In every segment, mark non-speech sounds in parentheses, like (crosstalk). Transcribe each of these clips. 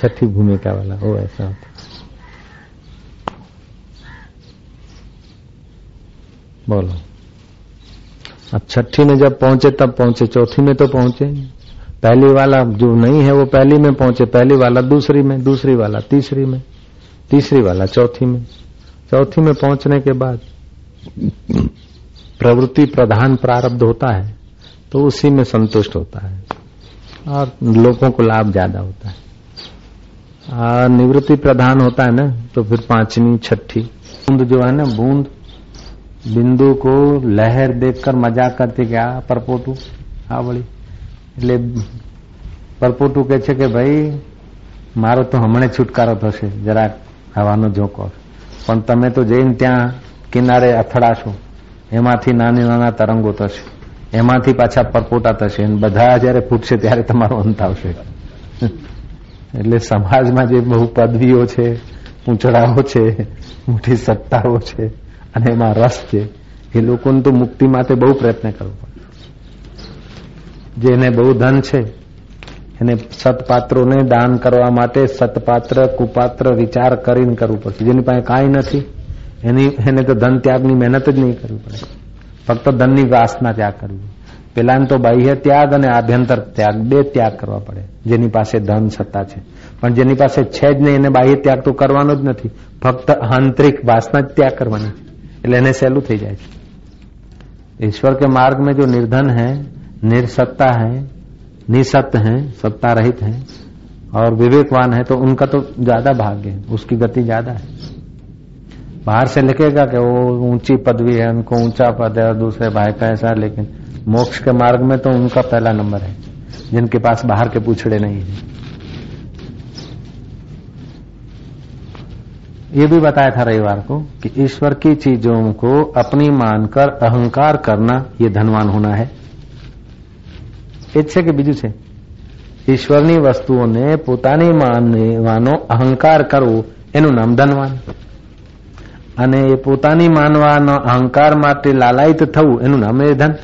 छठी भूमिका वाला, वो ऐसा होता बोलो। अब छठी में जब पहुँचे, तब पहुँचे, चौथी में तो पहुँचे पहली वाला जो नहीं है, वो पहली में पहुँचे, पहली वाला दूसरी में, दूसरी वाला तीसरी में, तीसरी वाला चौथी में। चौथी में पहुँचने के बाद प्रवृत्ति प्रधान प्रारब्ध होता है तो उसी में संतुष्ट होता है, और लोगों को लाभ ज़्यादा होता है। और निवृत्ति प्रधान होता है ना तो फिर पांचवी छठी बूंद जो है ना बूंद बिंदु को लहर देखकर मजाक करती क्या परपोटू હા વળી એટલે પરપોટું કે છે કે ભાઈ મારો તો હમણે છુટકારો થશે જરાક હવાનો ઝોકો પણ તમે તો જઈને ત્યાં કિનારે અથડાશો એમાંથી નાની નાના તરંગો થશે એમાંથી પાછા પરપોટા થશે બધા જયારે ફૂટશે ત્યારે તમારો અંત આવશે એટલે સમાજમાં જે બહુ પદવીઓ છે ઊંચડાઓ છે, મોટી સત્તાઓ છે, અને એમાં રસ છે, એ લોકોને તો મુક્તિ માટે બહુ પ્રયત્ન કરવો પડે. જેને બહુ ધન છે, એને સતપાત્રોને દાન કરવા માટે સતપાત્ર, કુપાત્ર વિચાર કરીને કરવું પડશે. જેની પાસે કાંઈ નથી, એની, એને તો ધન ત્યાગની મહેનત જ નહીં કરવી પડે. ફક્ત ધનની વાસના ત્યાગ કરવી. પેલાને તો બાહ્ય ત્યાગ અને આભ્યંતર ત્યાગ બે ત્યાગ કરવા પડે જેની પાસે ધન સત્તા છે પણ જેની પાસે છે જ નહીં એને બાહ્ય ત્યાગ તો કરવાનો જ નથી ફક્ત આંતરિક વાસના જ ત્યાગ કરવાની છે એટલે એને સહેલું થઈ જાય છે ईश्वर के मार्ग में जो निर्धन है निर्सत्ता है निसत्य है सत्ता रहित है और विवेकवान है तो उनका तो ज्यादा भाग्य है उसकी गति ज्यादा है बाहर से लिखेगा कि वो ऊंची पदवी है उनको ऊंचा पद है और दूसरे भाई का ऐसा लेकिन मोक्ष के मार्ग में तो उनका पहला नंबर है जिनके पास बाहर के पूछड़े नहीं है ये भी बताया था रविवार को कि ईश्वर की चीजों को अपनी मानकर अहंकार करना ये धनवान होना है એ જ છે કે બીજું છે ઈશ્વરની વસ્તુઓને પોતાની માનવાનો અહંકાર કરવો એનું નામ ધનવાન અને એ પોતાની માનવાનો અહંકાર માટે લાલાયિત થવું એનું નામ એ ધન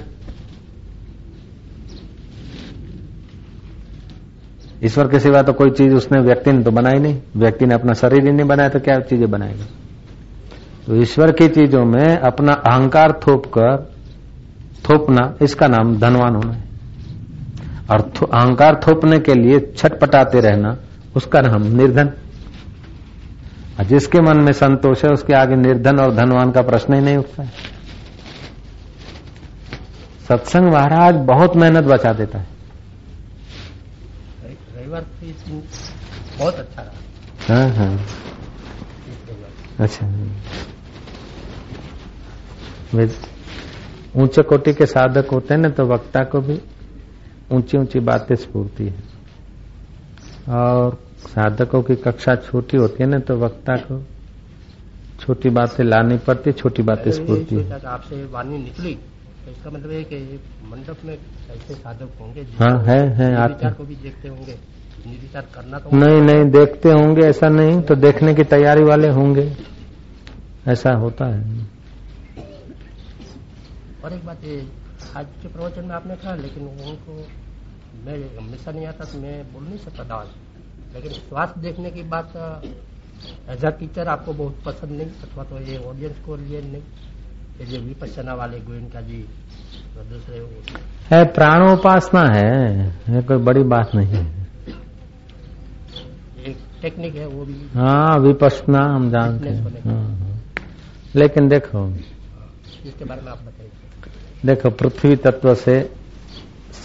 ईश्वर के सिवा तो कोई चीज उसने व्यक्ति ने तो बनाई नहीं व्यक्ति ने अपना शरीर ही नहीं बनाया तो क्या चीजें बनाएगी तो ईश्वर की चीजों में अपना अहंकार थोप कर थोपना इसका नाम धनवान होना है और थो, अहंकार थोपने के लिए छटपटाते रहना उसका नाम निर्धन और जिसके मन में संतोष है उसके आगे निर्धन और धनवान का प्रश्न ही नहीं उठता है। सत्संग महाराज बहुत मेहनत बचा देता है। रविवार बहुत अच्छा रहा। हाँ हाँ। अच्छा। ऊँचे कोटि के साधक होते हैं ना तो वक्ता को भी ऊँची ऊँची बातें स्फूर्ति है। और साधकों की कक्षा छोटी होती है ना तो वक्ता को छोटी बातें लानी पड़ती छोटी बातें स्फूर्ति है। आपसे वाणी निकली। तो इसका मतलब है कि मंडप में ऐसे साधक होंगे हाँ, है, है। को भी देखते होंगे। करना तो नहीं नहीं देखते होंगे ऐसा नहीं तो देखने की तैयारी वाले होंगे। ऐसा होता है। और एक बात ये आज के प्रवचन में आपने कहा लेकिन उनको मैं हमेशा नहीं आता तो मैं बोल नहीं सकता दावा लेकिन स्वास्थ्य देखने की बात एज अ टीचर आपको बहुत पसंद नहीं अथवा तो ये ऑडियंस को लिए नहीं। ये जो विपස්සना वाले गोयनका जी और दूसरे वो। है प्राणोपासना है है कोई बड़ी बात नहीं है। एक टेक्निक है वो भी। हाँ विपसना हम जानते हैं। हाँ, हाँ। लेकिन देखो इसके बारे में आप बताइए। देखो पृथ्वी तत्व से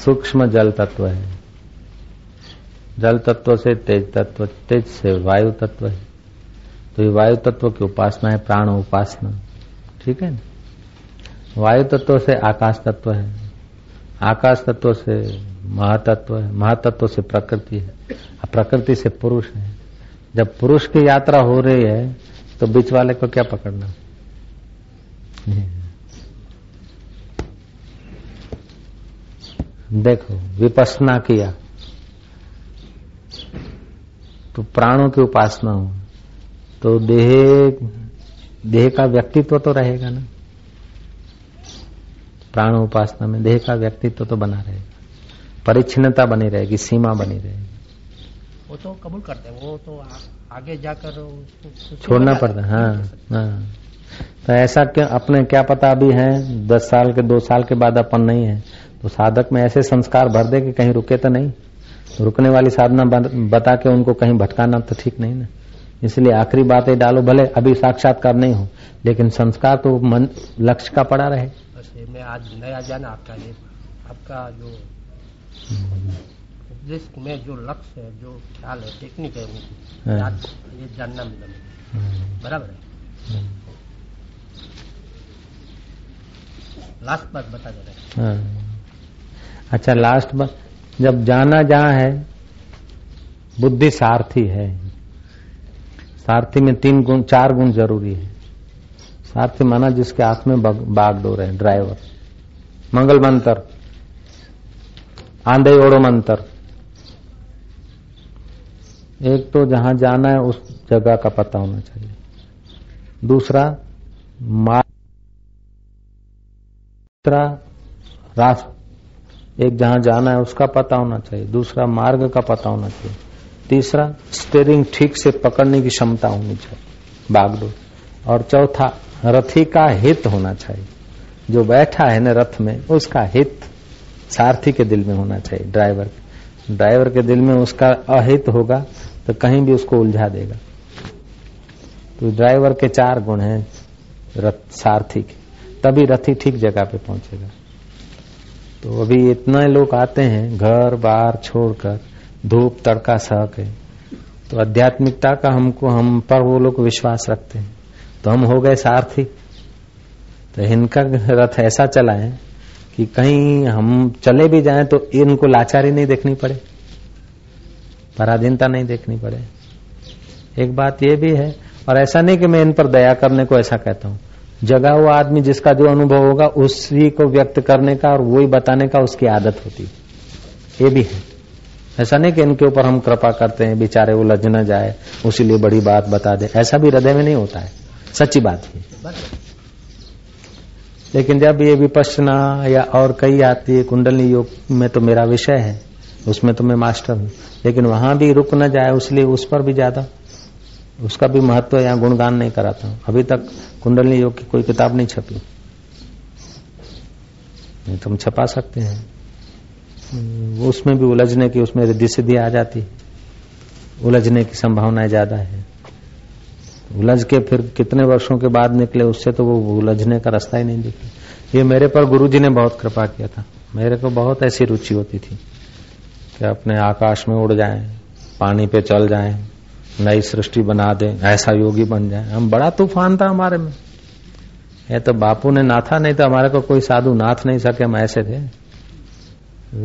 सूक्ष्म जल तत्व है। जल तत्व से तेज तत्व, तेज से वायु तत्व है। तो ये वायु तत्व की उपासना है, प्राण उपासना। ठीक है ना? वायु तत्व से आकाश तत्व है। आकाश तत्व से महातत्व है। महातत्व से प्रकृति है। प्रकृति से पुरुष है। जब पुरुष की यात्रा हो रही है तो बीच वाले को क्या पकड़ना? देखो, विपसना किया। तो प्राणों की उपासना हो तो देह देह का व्यक्तित्व तो रहेगा ना? प्राण उपासना में देह का व्यक्तित्व तो बना रहेगा। परिच्छिन्नता बनी रहेगी सीमा बनी रहेगी। वो तो कबूल करते हैं वो तो आ, आगे जाकर छोड़ना पड़ता है हाँ। हाँ। तो ऐसा क्यों अपने क्या पता अभी है? दस साल के दो साल के बाद अपन नहीं है। तो साधक में ऐसे संस्कार भर दे कि कहीं रुके तो नहीं। रुकने वाली साधना बता के उनको कहीं भटकाना तो ठीक नहीं ना इसलिए आखिरी बातें डालो भले अभी साक्षात्कार नहीं हो लेकिन संस्कार तो मन लक्ष्य का पड़ा रहे मैं आज नया जाना आपका ये आपका जो उपदेश में जो लक्ष्य है जो ख्याल है टेक्निक है वो हाँ। ये जानना मिला हाँ। बराबर है हाँ। लास्ट बात बता दे रहे हाँ। अच्छा लास्ट बात जब जाना जहाँ है, बुद्धि सारथी है। सारथी में तीन गुण, चार गुण ज़रूरी है। सारथी माना जिसके हाथ में बागडोर है, ड्राइवर। मंगल मंत्र आंधे ओड़ो मंत्र। एक तो जहाँ जाना है, उस जगह का पता होना चाहिए। दूसरा तीसरा रास्ता एक जहाँ जाना है उसका पता होना चाहिए, दूसरा मार्ग का पता होना चाहिए, तीसरा स्टेरिंग ठीक से पकड़ने की क्षमता होनी चाहिए, बागडोर। और चौथा, रथी का हित होना चाहिए। जो बैठा है ना रथ में, उसका हित सारथी के दिल में होना चाहिए, ड्राइवर ड्राइवर के दिल में उसका अहित होगा तो कहीं भी उसको उलझा देगा। तो ड्राइवर के चार गुण हैं, रथ सारथी के। तभी रथी ठीक जगह पे पहुंचेगा। तो अभी इतना लोग आते हैं, घर, बार छोड़कर, धूप, तड़का सह के। तो आध्यात्मिकता का हमको, हम पर वो लोग विश्वास रखते हैं। तो हम हो गए सारथी। तो इनका रथ ऐसा चला है कि कहीं हम चले भी जाएँ तो इनको लाचारी नहीं देखनी पड़े। पराधीनता नहीं देखनी पड़े। एक बात ये भी है, और ऐसा नहीं कि मैं इन पर दया करने को ऐसा कहता हूँ। जगा हुआ आदमी जिसका जो अनुभव होगा, उसी को व्यक्त करने का और वही बताने का उसकी आदत होती ये भी है। ऐसा नहीं कि इनके ऊपर हम कृपा करते हैं, बेचारे वो लज न जाए, उसी लिए बड़ी बात बता दे। ऐसा भी हृदय में नहीं होता है। सच्ची बात है। लेकिन जब ये विपसना या और कई आती है कुंडली योग में तो मेरा विषय है, उसमें तो मैं मास्टर हूँ। लेकिन वहाँ भी रुक न जाए, उसलिए उस पर भी ज़्यादा उसका भी महत्व या गुणगान नहीं कराता अभी तक कुंडली योग की कोई किताब नहीं छपी। नहीं तो हम छपा सकते हैं। उसमें भी उलझने की, उसमें रिद्धि सिद्धि आ जाती, उलझने की संभावनाएँ ज़्यादा है। उलझ के फिर कितने वर्षों के बाद निकले, उससे तो वो उलझने का रास्ता ही नहीं दिखा ये मेरे पर गुरु ने बहुत कृपा किया था। मेरे को बहुत ऐसी रुचि होती थी कि अपने आकाश में उड़ जाएँ, पानी पे चल जाएँ नई सृष्टि बना दे, ऐसा योगी बन जाए। हम बड़ा तूफ़ान था हमारे में। ये तो बापू ने नाथा, नहीं तो हमारे को कोई साधु नाथ नहीं सके, हम ऐसे थे।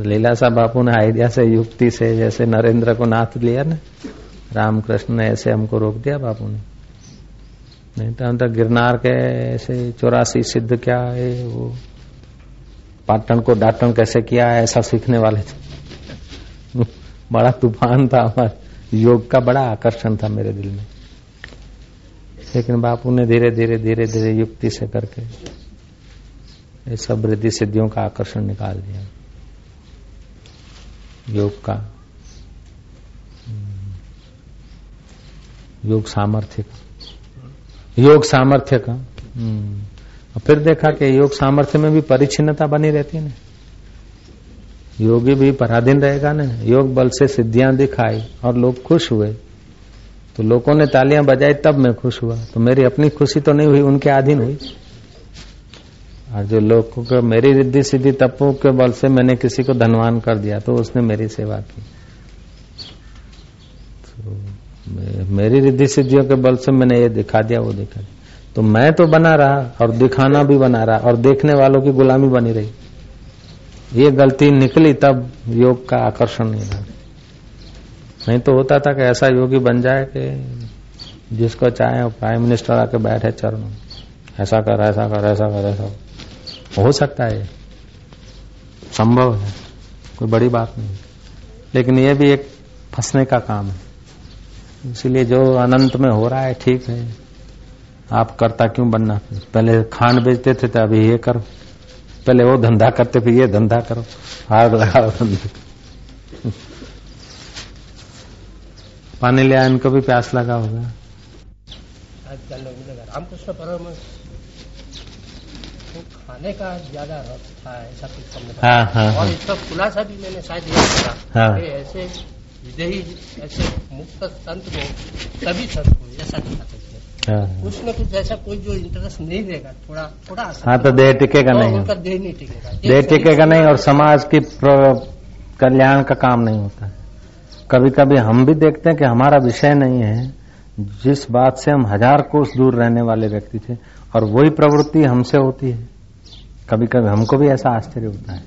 लीला सा बापू ने आइडिया से, युक्ति से, जैसे नरेंद्र को नाथ लिया ना, रामकृष्ण ने ऐसे हमको रोक दिया बापू ने। नहीं तो हम तो गिरनार के ऐसे चौरासी सिद्ध क्या है, वो पाटन को डाटन कैसे किया ऐसा सीखने वाले थे। (laughs) बड़ा तूफ़ान था हमारे। योग का बड़ा आकर्षण था मेरे दिल में लेकिन बापू ने धीरे धीरे धीरे धीरे युक्ति से करके ये सब वृद्धि सिद्धियों का आकर्षण निकाल दिया योग का योग सामर्थ्य का, योग सामर्थ्य का हम्म। फिर देखा कि योग सामर्थ्य में भी परिचिनता बनी रहती है ना योगी भी पराधीन रहेगा ना? योग बल से सिद्धियाँ दिखाई और लोग खुश हुए। तो लोगों ने तालियाँ बजाई, तब मैं खुश हुआ। तो मेरी अपनी खुशी तो नहीं हुई, उनके अधीन हुई। और जो लोगों को मेरी रिद्धि सिद्धि तपों के बल से मैंने किसी को धनवान कर दिया तो उसने मेरी सेवा की। तो मेरी रिद्धि सिद्धियों के बल से मैंने ये दिखा दिया, वो दिखा दिया। तो मैं तो बना रहा और दिखाना भी बना रहा और देखने वालों की गुलामी बनी रही। ये गलती निकली, तब योग का आकर्षण नहीं रहा नहीं तो होता था कि ऐसा योगी बन जाए कि जिसको चाहे प्राइम मिनिस्टर आके बैठे चरणों ऐसा कर ऐसा कर ऐसा कर, ऐसा हो सकता है संभव है। कोई बड़ी बात नहीं। लेकिन ये भी एक फंसने का काम है। इसीलिए जो अनंत में हो रहा है, ठीक है। आप करता क्यों बनना? पहले खांड बेचते थे तो अभी ये करो। पहले वो धंधा करते फिर ये धंधा करो आग लगाओ धंधा पानी लिया इनको भी प्यास लगा होगा रामकृष्ण परमहंस खाने का ज़्यादा रस था ऐसा कुछ हमने हाँ, हाँ, और हाँ। इसका खुलासा भी मैंने शायद ये करा हाँ। ऐसे विदेही ऐसे मुक्त संत को तभी संत को ऐसा दिखा सकते हाँ। कुछ न कुछ ऐसा कोई जो इंटरेस्ट नहीं देगा थोड़ा थोड़ा हाँ तो देह टिकेगा तो नहीं उनका देह नहीं टिकेगा। देह टिकेगा नहीं और समाज की कल्याण का काम नहीं होता कभी कभी हम भी देखते हैं कि हमारा विषय नहीं है जिस बात से हम हज़ार कोस दूर रहने वाले व्यक्ति थे और वही प्रवृत्ति हमसे होती है। कभी कभी हमको भी ऐसा आश्चर्य होता है।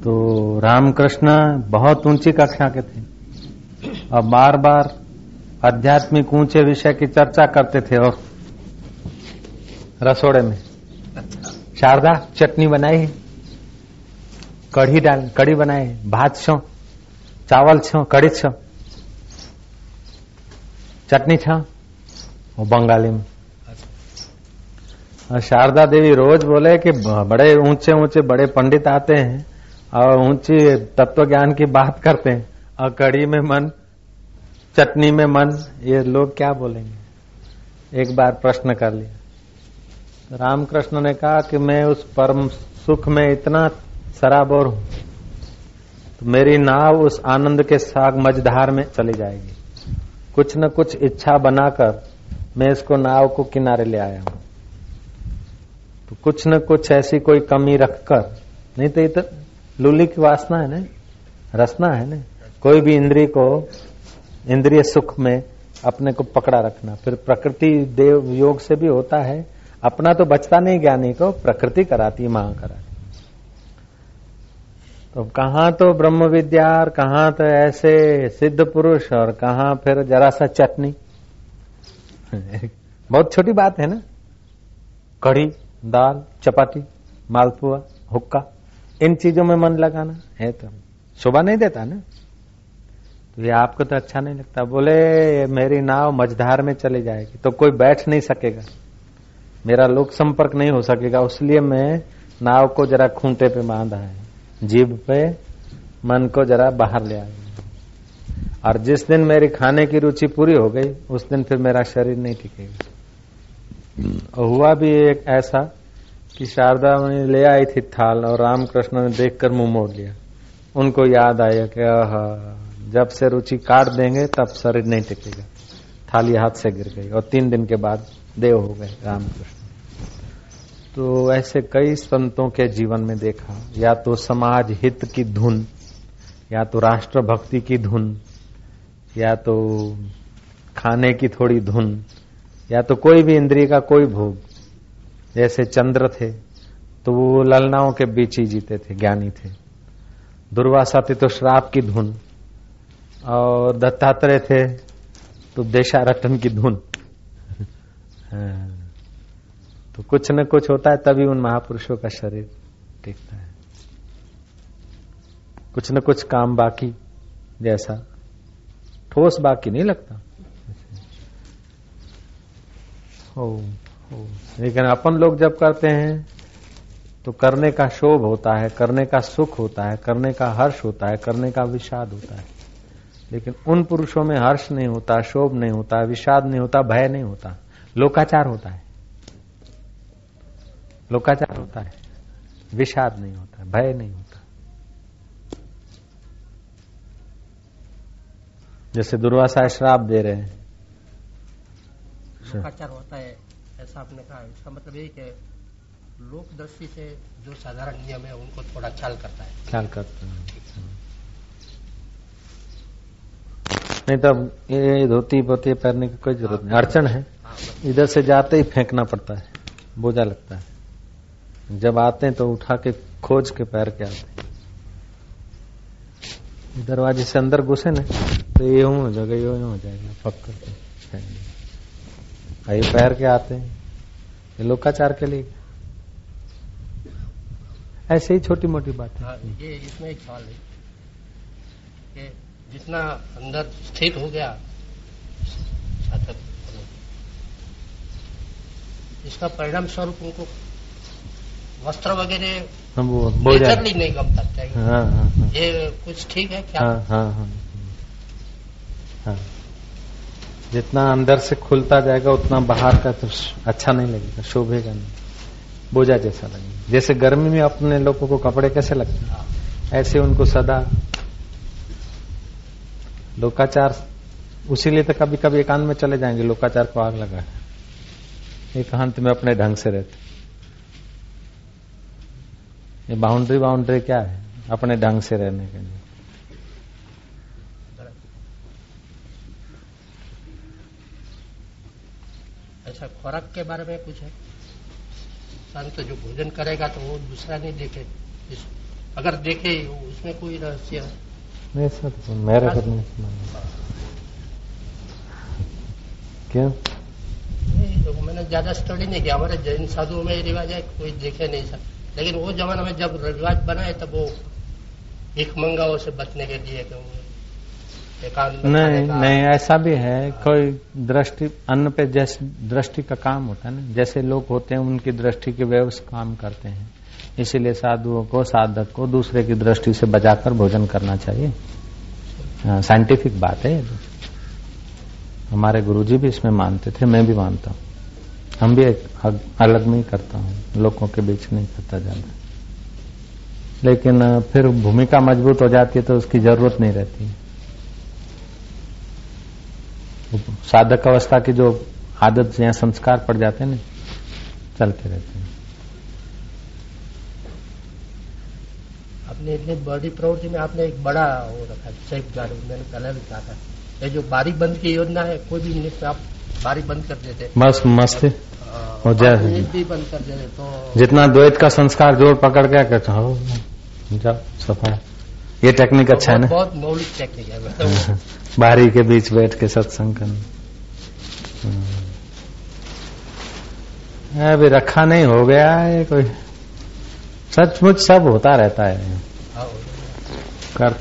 तो रामकृष्ण बहुत ऊँची कक्षा के थे। और बार बार आध्यात्मिक ऊँचे विषय की चर्चा करते थे और रसोड़े में। शारदा, चटनी बनाई कढ़ी डाल, कढ़ी बनाई भात छो, चावल छो, कढ़ी छो। चटनी छो बंगाली में। शारदा देवी रोज बोले कि बड़े ऊँचे ऊँचे, बड़े पंडित आते हैं और ऊँची तत्व ज्ञान की बात करते हैं। और कड़ी में मन चटनी में मन ये लोग क्या बोलेंगे? एक बार प्रश्न कर लिया। रामकृष्ण ने कहा कि मैं उस परम सुख में इतना सराबोर हूँ तो मेरी नाव उस आनंद के साग मझधार में चली जाएगी। कुछ न कुछ इच्छा बनाकर मैं इसको नाव को किनारे ले आया हूँ। तो कुछ न कुछ ऐसी कोई कमी रखकर, नहीं तो ये तो लूली की वासना है ना? रसना है ना? कोई भी इंद्री को इंद्रिय सुख में अपने को पकड़ा रखना। फिर प्रकृति देव योग से भी होता है, अपना तो बचता नहीं ज्ञानी को, प्रकृति कराती माँ कराती तो कहाँ तो ब्रह्म विद्या और कहाँ तो ऐसे सिद्ध पुरुष और कहाँ फिर जरा सा चटनी। (laughs) बहुत छोटी बात है ना? कढ़ी, दाल, चपाती, मालपुआ, हुक्का, इन चीज़ों में मन लगाना है तो शोभा नहीं देता ना? ये आपको तो अच्छा नहीं लगता। बोले, मेरी नाव मझधार में चली जाएगी तो कोई बैठ नहीं सकेगा। मेरा लोक संपर्क नहीं हो सकेगा, उसलिए मैं नाव को जरा खूंटे पे बांधा है। जीभ पे, मन को जरा बाहर ले आया और जिस दिन मेरी खाने की रुचि पूरी हो गई, उस दिन फिर मेरा शरीर नहीं टिकेगा। हुआ भी एक ऐसा कि शारदा ने ले आई थी थाल और रामकृष्ण ने देखकर मुँह मोड़ लिया। उनको याद आया कि, आहा। जब से रुचि काट देंगे, तब शरीर नहीं टिकेगा। थाली हाथ से गिर गई और तीन दिन के बाद देव हो गए रामकृष्ण। तो ऐसे कई संतों के जीवन में देखा, या तो समाज हित की धुन, या तो राष्ट्र भक्ति की धुन, या तो खाने की थोड़ी धुन, या तो कोई भी इंद्रिय का कोई भोग। जैसे चंद्र थे तो वो ललनाओं के बीच ही जीते थे, ज्ञानी थे। दुर्वासा थे तो श्राप की धुन और दत्तात्रेय थे तो देशारटन की धुन। हाँ। तो कुछ न कुछ होता है, तभी उन महापुरुषों का शरीर टिकता है। कुछ न कुछ काम बाकी जैसा। ठोस बाकी नहीं लगता। हो लेकिन अपन लोग जब करते हैं तो करने का शोभ होता है, करने का सुख होता है, करने का हर्ष होता है, करने का विषाद होता है। लेकिन उन पुरुषों में हर्ष नहीं होता शोभ नहीं होता विषाद नहीं होता भय नहीं होता। लोकाचार होता है। लोकाचार होता है। विषाद नहीं होता भय नहीं होता। जैसे दुर्वासा श्राप दे रहे हैं। लोकाचार होता है ऐसा आपने कहा। इसका मतलब यही कि लोक दृष्टि से जो साधारण नियम है उनको थोड़ा ख्याल करता है। ख्याल करता हैं। नहीं तो अब ये धोती पोती पहनने की कोई ज़रूरत नहीं। अड़चन है। इधर से जाते ही फेंकना पड़ता है। बोझा लगता है। जब आते हैं तो उठा के खोज के पैर के आते दरवाजे से अंदर घुसे ना तो ये हो जाएगा यूँ हो जाएगा पक करके ये पैर के आते हैं। ये लोकाचार के लिए। ऐसे ही छोटी मोटी बात। हाँ, है ये इसमें एक सवाल है जितना अंदर स्थित हो गया इसका परिणाम स्वरूप उनको वस्त्र वगैरह नहीं गमता चाहिए हाँ हाँ हाँ। ये कुछ ठीक है क्या? हाँ हाँ हाँ। हाँ। जितना अंदर से खुलता जाएगा उतना बाहर का तो अच्छा नहीं लगेगा शोभेगा नहीं। बोझा जैसा लगेगा। जैसे गर्मी में अपने लोगों को कपड़े कैसे लगते हैं। ऐसे उनको सदा लोकाचार उसीलिए तो कभी कभी एकांत में चले जाएँगे, लोकाचार को आग लगा एकांत में अपने ढंग से रहते। ये बाउंड्री बाउंड्री क्या है? अपने ढंग से रहने के लिए। अच्छा खुराक के बारे में कुछ है? संत जो भोजन करेगा तो वो दूसरा नहीं देखे। अगर देखे, उसमें कोई रहस्य है? नहीं मैंने ज़्यादा स्टडी नहीं किया। हमारे जैन साधुओं में रिवाज है, कोई देखे नहीं, सर। लेकिन वो जमाना में जब रिवाज बना है, तब वो भिख मंगाओं से बचने के लिए नहीं नहीं ऐसा भी है कोई दृष्टि अन्न पे जैसे दृष्टि का काम होता है ना जैसे लोग होते हैं उनकी दृष्टि के व्यवस्थ काम करते हैं। इसीलिए साधुओं को साधक को दूसरे की दृष्टि से बचाकर भोजन करना चाहिए। हाँ, साइंटिफिक बात है तो। हमारे गुरुजी भी इसमें मानते थे मैं भी मानता हूँ। हम भी एक अलग में ही करता हूँ लोगों के बीच नहीं करता ज़्यादा लेकिन फिर भूमिका मज़बूत हो जाती है तो उसकी ज़रूरत नहीं रहती। है साधक अवस्था की जो आदत या संस्कार पड़ जाते हैं ना चलते रहते हैं। अपने इतनी बड़ी प्रवृत्ति में आपने एक बड़ा वो रखा सेफ़ गार्ड मैंने पहले भी कहा था। ये जो बारी बंद की योजना है कोई भी मिनट में आप बारी बंद कर देते। बस मस्त। हो जाए। भी बंद कर देते तो जितना द्वैत का संस्कार ज़ोर पकड़ के कहते हो जाओ सफ़ा। ये टेक्निक अच्छा है ना? बहुत मौलिक टेक्निक है मतलब (laughs) बारी के बीच बैठ के सत्संग करना। हम्म। अभी रखा नहीं हो गया है कोई। सचमुच सब होता रहता है हाँ, कर।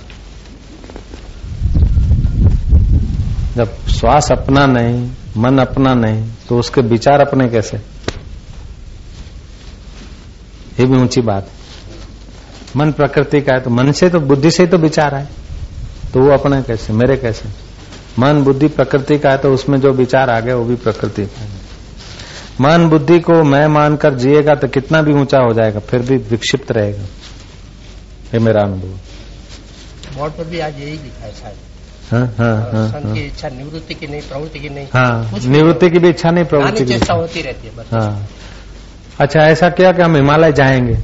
जब श्वास अपना नहीं मन अपना नहीं तो उसके विचार अपने कैसे? ये भी ऊँची बात है। मन प्रकृति का है तो मन से तो बुद्धि से ही तो विचार है तो वो अपने कैसे मेरे कैसे? मन बुद्धि प्रकृति का है तो उसमें जो विचार आ गया वो भी प्रकृति का है। मन बुद्धि को मैं मानकर जिएगा तो कितना भी ऊँचा हो जाएगा फिर भी विक्षिप्त रहेगा। ये मेरा अनुभव बोर्ड पर भी आज यही लिखा है शायद। हाँ हाँ हाँ हाँ की इच्छा निवृत्ति की नहीं प्रवृत्ति की नहीं। हाँ निवृत्ति की भी इच्छा नहीं प्रवृत्ति की होती रहती है हाँ। अच्छा ऐसा क्या कि हम हिमालय जाएँगे?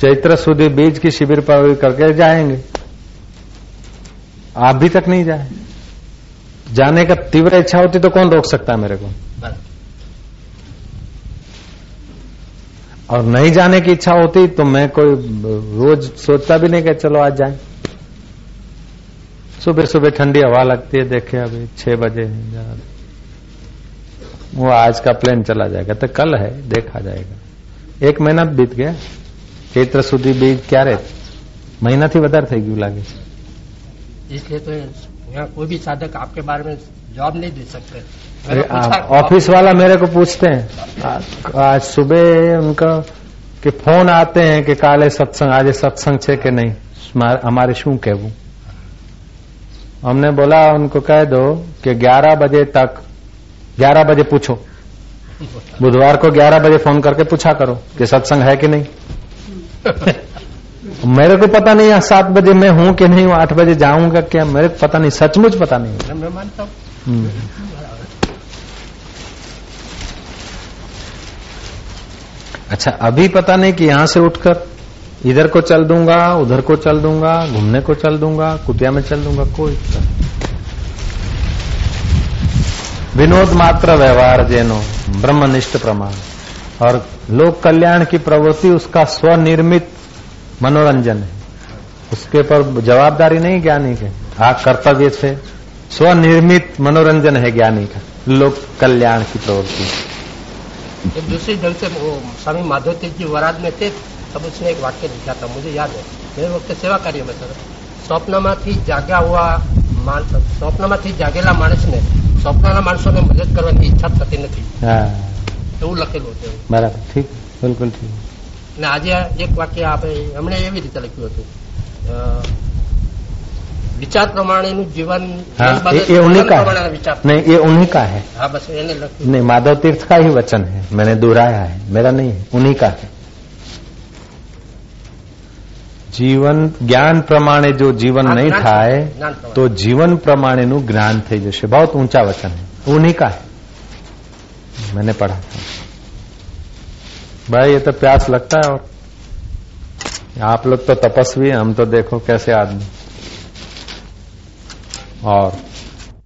चैत्र सुधी बीज की शिविर पर करके जाएँगे। आप भी तक नहीं जाए। जाने का तीव्र इच्छा होती तो कौन रोक सकता है मेरे को? और नहीं जाने की इच्छा होती तो मैं कोई रोज सोचता भी नहीं कि चलो आज जाए। सुबह सुबह ठंडी हवा लगती है, देखे अभी छह बजे। वो आज का प्लेन चला जाएगा तो कल है, देखा जाएगा। एक महीना बीत गया। ચૈત્ર સુધી બે ક્યારે? મહિનાથી વધારે થઈ ગયું લાગે છે. इसलिए तो यहाँ कोई भी साधक आपके बारे में जवाब नहीं दे सकते। ऑफ़िस वाला मेरे को पूछते हैं। आज सुबह उनका कि फ़ोन आते हैं कि काले सत्संग आज सत्संग छे कि नहीं? हमारे शू कहू हमने बोला उनको कह दो कि 11 बजे तक 11 बजे पूछो। बुधवार को 11 बजे फ़ोन करके पूछा करो कि सत्संग है कि नहीं? (laughs) मेरे को पता नहीं सात बजे मैं हूँ कि नहीं हूँ आठ बजे जाऊँगा क्या मेरे को पता नहीं सचमुच पता नहीं। हूँ हम्म। अच्छा अभी पता नहीं कि यहाँ से उठकर इधर को चल दूँगा उधर को चल दूँगा घूमने को चल दूँगा कुटिया में चल दूँगा कोई विनोद मात्र व्यवहार जेनो ब्रह्मनिष्ठ प्रमाण। और लोक कल्याण की प्रवृत्ति उसका स्वनिर्मित मनोरंजन है। उसके पर जवाबदारी नहीं ज्ञानी के। आ कर्तव्य से स्वनिर्मित मनोरंजन है ज्ञानी का लोक कल्याण की प्रवृत्ति। दूसरी ढंग से स्वामी माधव जी वराद में थे तब उसने एक वाक्य लिखा था मुझे याद है। मेरे वक्त हुआ કાર્યમાં स्वप्न સ્વપ્નમાંથી जागेला હોવા ने જાગેલા માણસને સ્વપ્નના मदद करने की इच्छा થતી नहीं એવું લખેલું હતું બરાબર ઠીક બિલકુલ ઠીક અને આજે એક વાક્ય આપણે એમણે એવી રીતે લખ્યું હતું અ, વિચાર પ્રમાણેનું જીવન हाँ એ બાબતે ये, ये उन्हीं જીવન का પ્રમાણેના है વિચાર नहीं ये उन्हीं का है હા બસ એને લખ્યું नहीं माधव तीर्थ का ही वचन है मैंने दोहराया है मेरा नहीं है उन्हीं का है જીવન જ્ઞાન પ્રમાણે જો જીવન हाँ, નહીં ज्ञान થાય ज्ञान प्रमाण। તો જીવન પ્રમાણેનું જ્ઞાન થઈ જશે बहुत ऊंचा वचन है उन्हीं का है मैंने पढ़ा था भाई ये तो प्यास लगता है और आप लोग तो तपस्वी हैं हम तो देखो कैसे आदमी और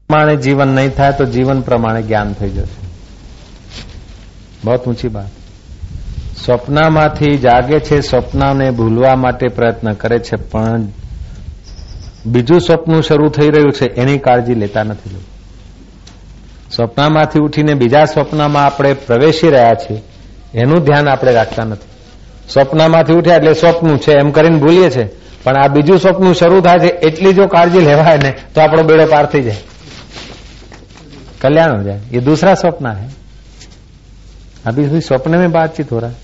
પ્રમાણે જીવન નહીં થાય તો જીવન પ્રમાણે જ્ઞાન થઈ જશે બહુ ઊંચી વાત સ્વપ્નમાંથી જાગે છે સ્વપ્નને ભૂલવા માટે પ્રયત્ન કરે છે પણ બીજું સ્વપ્ન શરૂ થઈ રહ્યું છે એની કાળજી લેતા નથી લોકો સ્વપ્નમાંથી ઉઠીને બીજા સ્વપ્નમાં આપણે પ્રવેશી રહ્યા છીએ એનું ધ્યાન આપણે રાખતા નથી સ્વપ્નમાંથી ઉઠ્યા એટલે સ્વપ્ન છે એમ કરીને ભૂલીએ છે પણ આ બીજું સ્વપ્ન શરૂ થાય છે એટલી જો કાળજી લેવાય ને તો આપણો બેડો પાર થઈ જાય कल्याण हो जाए ये दूसरा स्वप्न है अभी भी स्वप्न में बातचीत हो रहा है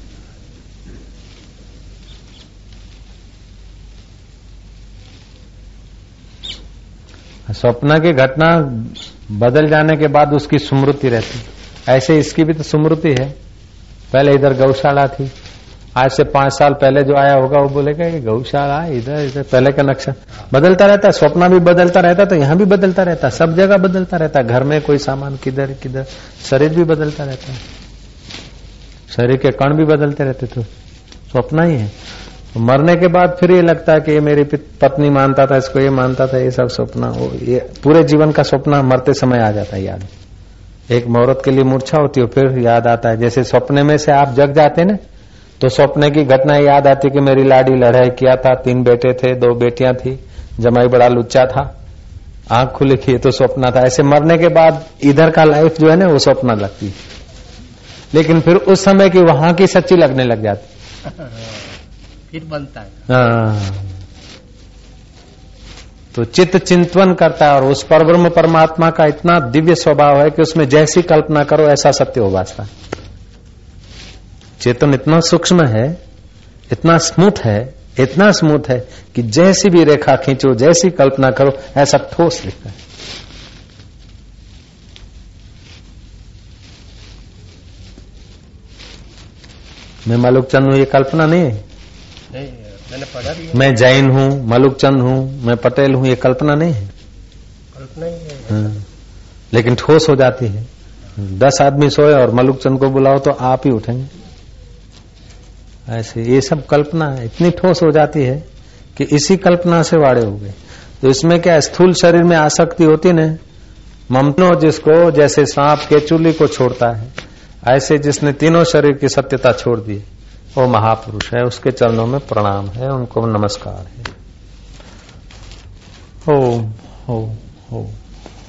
स्वप्न की घटना बदल जाने के बाद उसकी स्मृति रहती। ऐसे इसकी भी तो स्मृति है। पहले इधर गौशाला थी। आज से पाँच साल पहले जो आया होगा, वो बोलेगा, ये गौशाला, इधर इधर, पहले का नक्शा। बदलता रहता है स्वप्न भी बदलता रहता तो यहाँ भी बदलता रहता, सब जगह बदलता रहता। घर में कोई सामान किधर किधर, शरीर भी बदलता रहता। है शरीर के कण भी बदलते रहते तो स्वप्न ही है। तो मरने के बाद फिर ये लगता है कि ये मेरी पत्नी मानता था, इसको ये मानता था, ये सब स्वप्न, वो ये पूरे जीवन का स्वप्न मरते समय आ जाता है याद। एक मुहूर्त के लिए मूर्छा होती है फिर याद आता है। जैसे सपने में से आप जग जाते ना तो सपने की घटना याद आती कि मेरी लाडी लड़ाई किया था, तीन बेटे थे, दो बेटियाँ थी, जमाई बड़ा लुच्चा था, आँख खुली थी तो सपना था। ऐसे मरने के बाद इधर का लाइफ जो है ना, वो सपना लगती लेकिन फिर उस समय की वहाँ की सच्ची लगने लग जाती (laughs) फिर बनता है। हाँ। तो चित्त चिंतवन करता है और उस पर ब्रह्म परमात्मा का इतना दिव्य स्वभाव है कि उसमें जैसी कल्पना करो, ऐसा सत्य हो वास्ता चेतन इतना सूक्ष्म है, इतना स्मूथ है, इतना स्मूथ है कि जैसी भी रेखा खींचो, जैसी कल्पना करो, ऐसा ठोस दिखता है। मैं मालूक चंद ये कल्पना नहीं है। मैंने पढ़ा भी मैं जैन हूँ मलुक चंद हूँ मैं पटेल हूँ ये कल्पना नहीं है। कल्पना ही है। हाँ। लेकिन ठोस हो जाती है। दस आदमी सोए और मलुक चंद को बुलाओ तो आप ही उठेंगे। ऐसे ये सब कल्पना है। इतनी ठोस हो जाती है कि इसी कल्पना से वाड़े हो गए। तो इसमें क्या स्थूल शरीर में आसक्ति होती न ममनो जिसको जैसे सांप केचुली को छोड़ता है ऐसे जिसने तीनों शरीर की सत्यता छोड़ दी वो महापुरुष है उसके चरणों में प्रणाम है उनको नमस्कार है ओम ओम ओम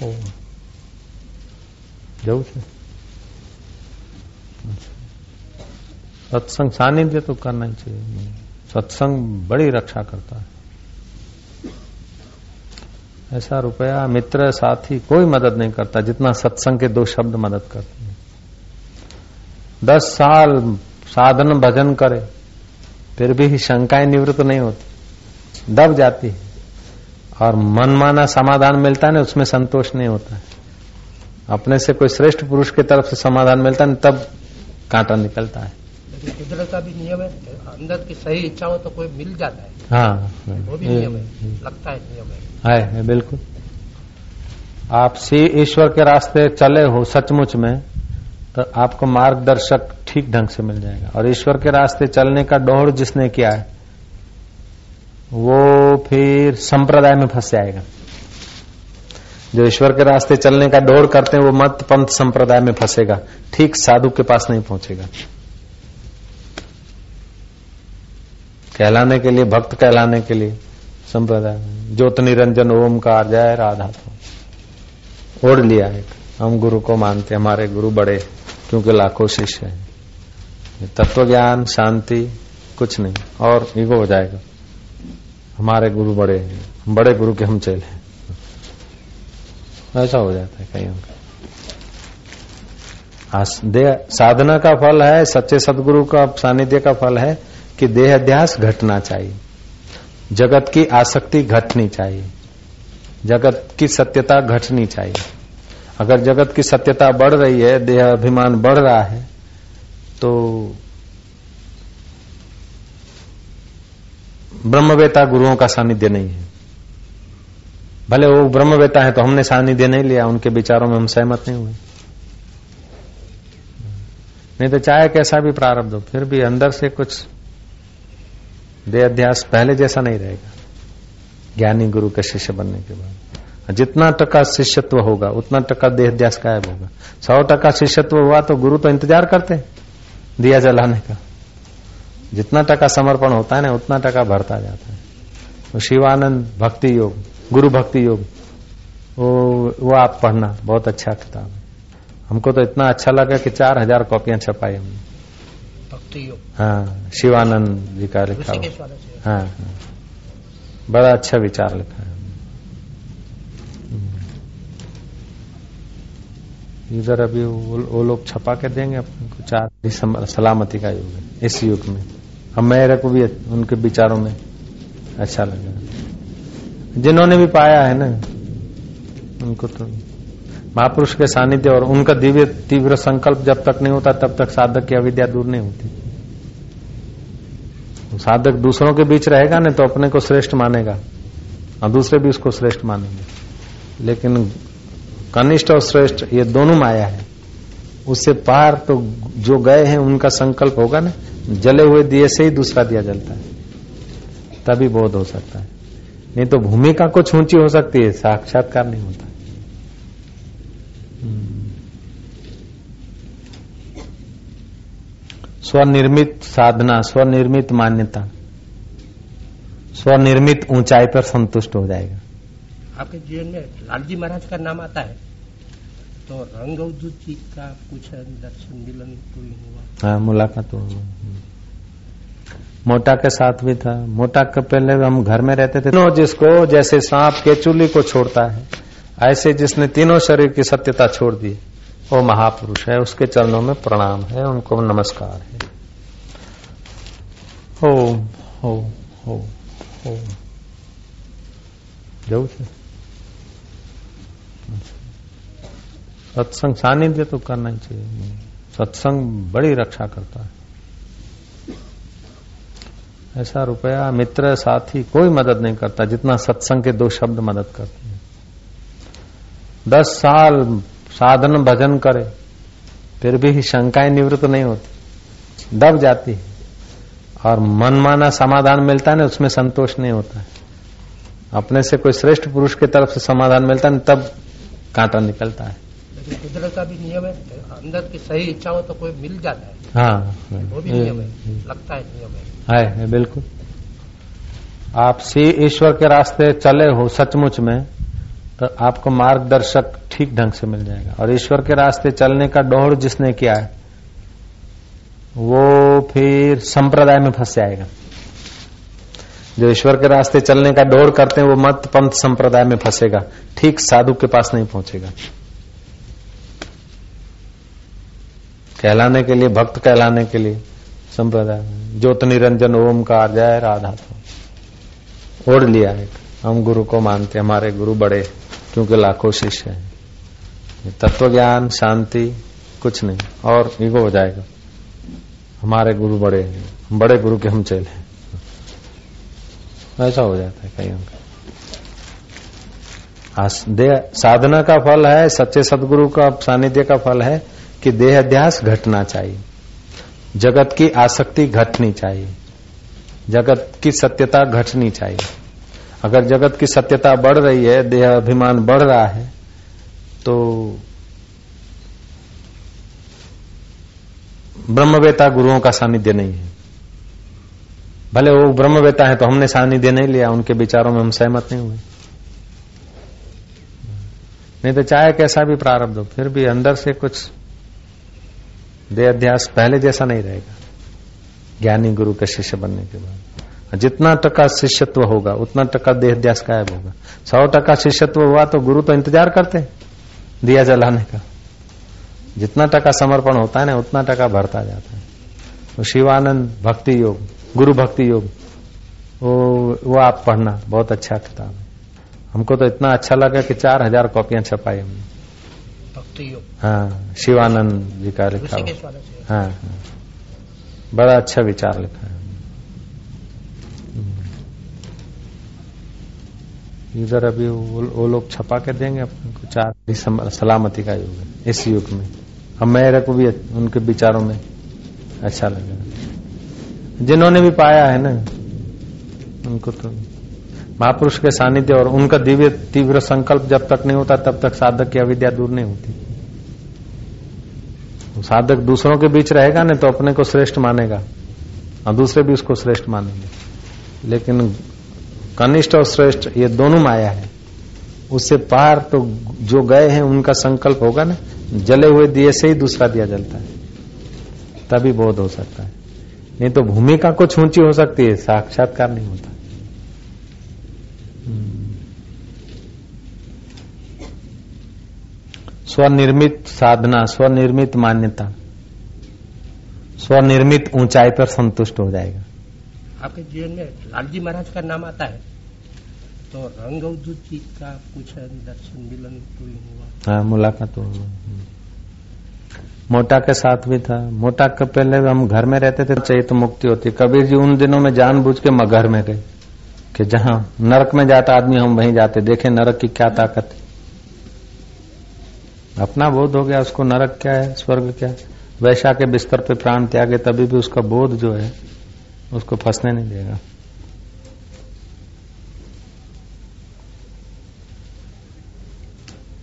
ओम જવું છે सत्संग सानिध्य तो करना ही चाहिए सत्संग बड़ी रक्षा करता है ऐसा रुपया मित्र साथी कोई मदद नहीं करता जितना सत्संग के दो शब्द मदद करते हैं दस साल साधन भजन करे फिर भी शंकाएँ निवृत्त नहीं होती। दब जाती है। और मनमाना समाधान मिलता है ना उसमें संतोष नहीं होता है। अपने से कोई श्रेष्ठ पुरुष की तरफ़ से समाधान मिलता है तब कांटा निकलता है। लेकिन कुदरत का भी नियम है अंदर की सही इच्छा हो तो कोई मिल जाता है। हाँ। वो भी नियम है लगता है नियम है। है, है बिल्कुल। आप सी ईश्वर के रास्ते चले हो सचमुच में तो आपको मार्गदर्शक ठीक ढंग से मिल जाएगा। और ईश्वर के रास्ते चलने का दौड़ जिसने किया है, वो फिर संप्रदाय में फंस जाएगा। जो ईश्वर के रास्ते चलने का दौड़ करते हैं, वो मत पंथ संप्रदाय में फंसेगा। ठीक साधु के पास नहीं पहुंचेगा। कहलाने के लिए, भक्त कहलाने के लिए संप्रदाय ज्योत निरंजन ओमकार जय राधा। तो ओढ़ लिया एक। हम गुरु को मानते हमारे गुरु बड़े क्योंकि लाखों शिष्य है। तत्व ज्ञान शांति, कुछ नहीं। और ईगो हो जाएगा। हमारे गुरु बड़े हैं। बड़े गुरु के हम चले ऐसा हो जाता है कहीं साधना का फल है, सच्चे सदगुरु का, सानिध्य का फल है कि देह अध्यास घटना चाहिए। जगत की आसक्ति घटनी चाहिए। जगत की सत्यता घटनी चाहिए। अगर जगत की सत्यता बढ़ रही है देह अभिमान बढ़ रहा है तो ब्रह्मवेता गुरुओं का सानिध्य नहीं है। भले वो ब्रह्मवेता है तो हमने सानिध्य नहीं लिया, उनके विचारों में हम सहमत नहीं हुए। नहीं तो चाहे कैसा भी प्रारब्ध हो, फिर भी अंदर से कुछ देह अध्यास पहले जैसा नहीं रहेगा। ज्ञानी गुरु के शिष्य बनने के बाद। जितना टका शिष्यत्व होगा उतना टका देह अध्यास गायब होगा। सौ टका शिष्यत्व हुआ तो गुरु तो इंतज़ार करते दिया जलाने का। जितना टका समर्पण होता है ना उतना टका भरता जाता है। तो शिवानंद भक्ति योग गुरु भक्ति योग वो वो आप पढ़ना बहुत अच्छा किताब है। हमको तो इतना अच्छा लगा कि चार हज़ार कॉपियाँ छपाई हमने। भक्ति योग। हाँ शिवानंद जी का लिखा हुआ। हाँ हाँ। बड़ा अच्छा विचार लिखा है। इधर अभी वो, लोग छपा के देंगे चार। सलामती का युग है इस युग में। अब मेरे को भी उनके विचारों में अच्छा लगा। जिन्होंने भी पाया है ना उनको तो महापुरुष के सानिध्य और उनका दिव्य तीव्र संकल्प जब तक नहीं होता तब तक साधक की अविद्या दूर नहीं होती। साधक दूसरों के बीच रहेगा ना तो अपने को श्रेष्ठ मानेगा और दूसरे भी उसको श्रेष्ठ मानेंगे। लेकिन कनिष्ठ और श्रेष्ठ, ये दोनों माया है। उससे पार तो जो गए हैं, उनका संकल्प होगा ना? जले हुए दिए से ही दूसरा दिया जलता है। तभी बोध हो सकता है। नहीं तो भूमिका कुछ ऊँची हो सकती है, साक्षात्कार नहीं होता। स्वनिर्मित साधना, स्वनिर्मित मान्यता, स्वनिर्मित ऊंचाई पर संतुष्ट हो जाएगा। आपके जीवन में लालजी महाराज का नाम आता है तो रंगवदूत जी का कुछ दर्शन मिलन कोई हुआ हाँ मुलाकात तो मोटा के साथ भी था मोटा के पहले हम घर में रहते थे तीनों जिसको जैसे सांप के चूली को छोड़ता है ऐसे जिसने तीनों शरीर की सत्यता छोड़ दी वो महापुरुष है उसके चरणों में प्रणाम है उनको नमस्कार है हो हो हो हो જવું છે सत्संग सानिध्य तो करना ही चाहिए। सत्संग बड़ी रक्षा करता है। ऐसा रुपया मित्र, साथी कोई मदद नहीं करता, जितना सत्संग के दो शब्द मदद करते हैं। दस साल साधन भजन करे, फिर भी शंकाएँ निवृत्त नहीं होती। दब जाती है। और मनमाना समाधान मिलता है ना, उसमें संतोष नहीं होता है। अपने से कोई श्रेष्ठ पुरुष की तरफ़ से समाधान मिलता है तब कांटा निकलता है। लेकिन कुदरत का भी नियम है अंदर की सही इच्छा हो तो कोई मिल जाता है। हाँ। वो भी नियम है लगता है नियम है। है, है बिल्कुल। आप सी ईश्वर के रास्ते चले हो सचमुच में तो आपको मार्गदर्शक ठीक ढंग से मिल जाएगा। और ईश्वर के रास्ते चलने का डोहर जिसने किया है वो फिर संप्रदाय में फंस जाएगा। जो ईश्वर के रास्ते चलने का डोर करते हैं वो मत पंथ संप्रदाय में फंसेगा। ठीक साधु के पास नहीं पहुंचेगा। कहलाने के लिए, भक्त कहलाने के लिए, संप्रदाय ज्योत निरंजन ओमकार जय राधा तो ओढ़ लिया एक हम गुरु को मानते हमारे गुरु बड़े क्योंकि लाखों शिष्य हैं। तत्व ज्ञान शांति, कुछ नहीं, और ईगो हो जाएगा। हमारे गुरु बड़े हैं। बड़े गुरु के हम चले ऐसा हो जाता है कई अंक साधना का फल है, सच्चे सदगुरु का सानिध्य का फल है कि देह अध्यास घटना चाहिए। जगत की आसक्ति घटनी चाहिए। जगत की सत्यता घटनी चाहिए। अगर जगत की सत्यता बढ़ रही है देह अभिमान बढ़ रहा है तो ब्रह्मवेता गुरुओं का सानिध्य नहीं है। भले वो ब्रह्मवेता है तो हमने सानिध्य नहीं लिया, उनके विचारों में हम सहमत नहीं हुए। नहीं तो चाहे कैसा भी प्रारब्ध हो, फिर भी अंदर से कुछ देह अध्यास पहले जैसा नहीं रहेगा। ज्ञानी गुरु के शिष्य बनने के बाद। जितना टका शिष्यत्व होगा, उतना टका देह अध्यास गायब होगा। सौ टका शिष्यत्व हुआ तो गुरु तो इंतज़ार करते दिया जलाने का। जितना टका समर्पण होता है ना, उतना टका भरता जाता है। तो शिवानंद भक्ति योग, गुरु भक्ति योग, वो वो आप पढ़ना, बहुत अच्छा किताब है। हमको तो इतना अच्छा लगा कि चार हज़ार कॉपियाँ छपाई हमने। हाँ शिवानंद जी का लिखा हुआ। हाँ हाँ। बड़ा अच्छा विचार लिखा है। इधर अभी वो, लोग छपा के देंगे अपने को। चार सलामती का युग है इस युग में। हम मेरे को भी उनके विचारों में अच्छा लगा। जिन्होंने भी पाया है ना उनको तो महापुरुष के सानिध्य और उनका दिव्य तीव्र संकल्प जब तक नहीं होता तब तक साधक की अविद्या दूर नहीं होती। साधक दूसरों के बीच रहेगा ना तो अपने को श्रेष्ठ मानेगा। और दूसरे भी उसको श्रेष्ठ मानेंगे। लेकिन कनिष्ठ और श्रेष्ठ, ये दोनों माया है। उससे पार तो जो गए हैं, उनका संकल्प होगा ना? जले हुए दिए से ही दूसरा दिया जलता है। तभी बोध हो सकता है। नहीं तो भूमिका कुछ ऊँची हो सकती है, साक्षात्कार नहीं होता। स्वनिर्मित साधना स्वनिर्मित मान्यता स्वनिर्मित ऊंचाई पर संतुष्ट हो जाएगा। आपके जीवन में लालजी महाराज का नाम आता है तो रंग जी का कुछ दर्शन मिलन कोई हुआ। हाँ मुलाकात तो हुआ। मोटा के साथ भी था। मोटा के पहले हम घर में रहते थे चाहिए तो मुक्ति होती। कबीर जी उन दिनों में जानबूझ के घर में गए कि जहाँ नरक में जाता आदमी हम वहीं जाते। देखे नरक की क्या ताकत है। अपना बोध हो गया, उसको नरक क्या है, स्वर्ग क्या है? वैशा के बिस्तर पे प्राण त्यागे, तभी भी उसका बोध जो है, उसको फंसने नहीं देगा।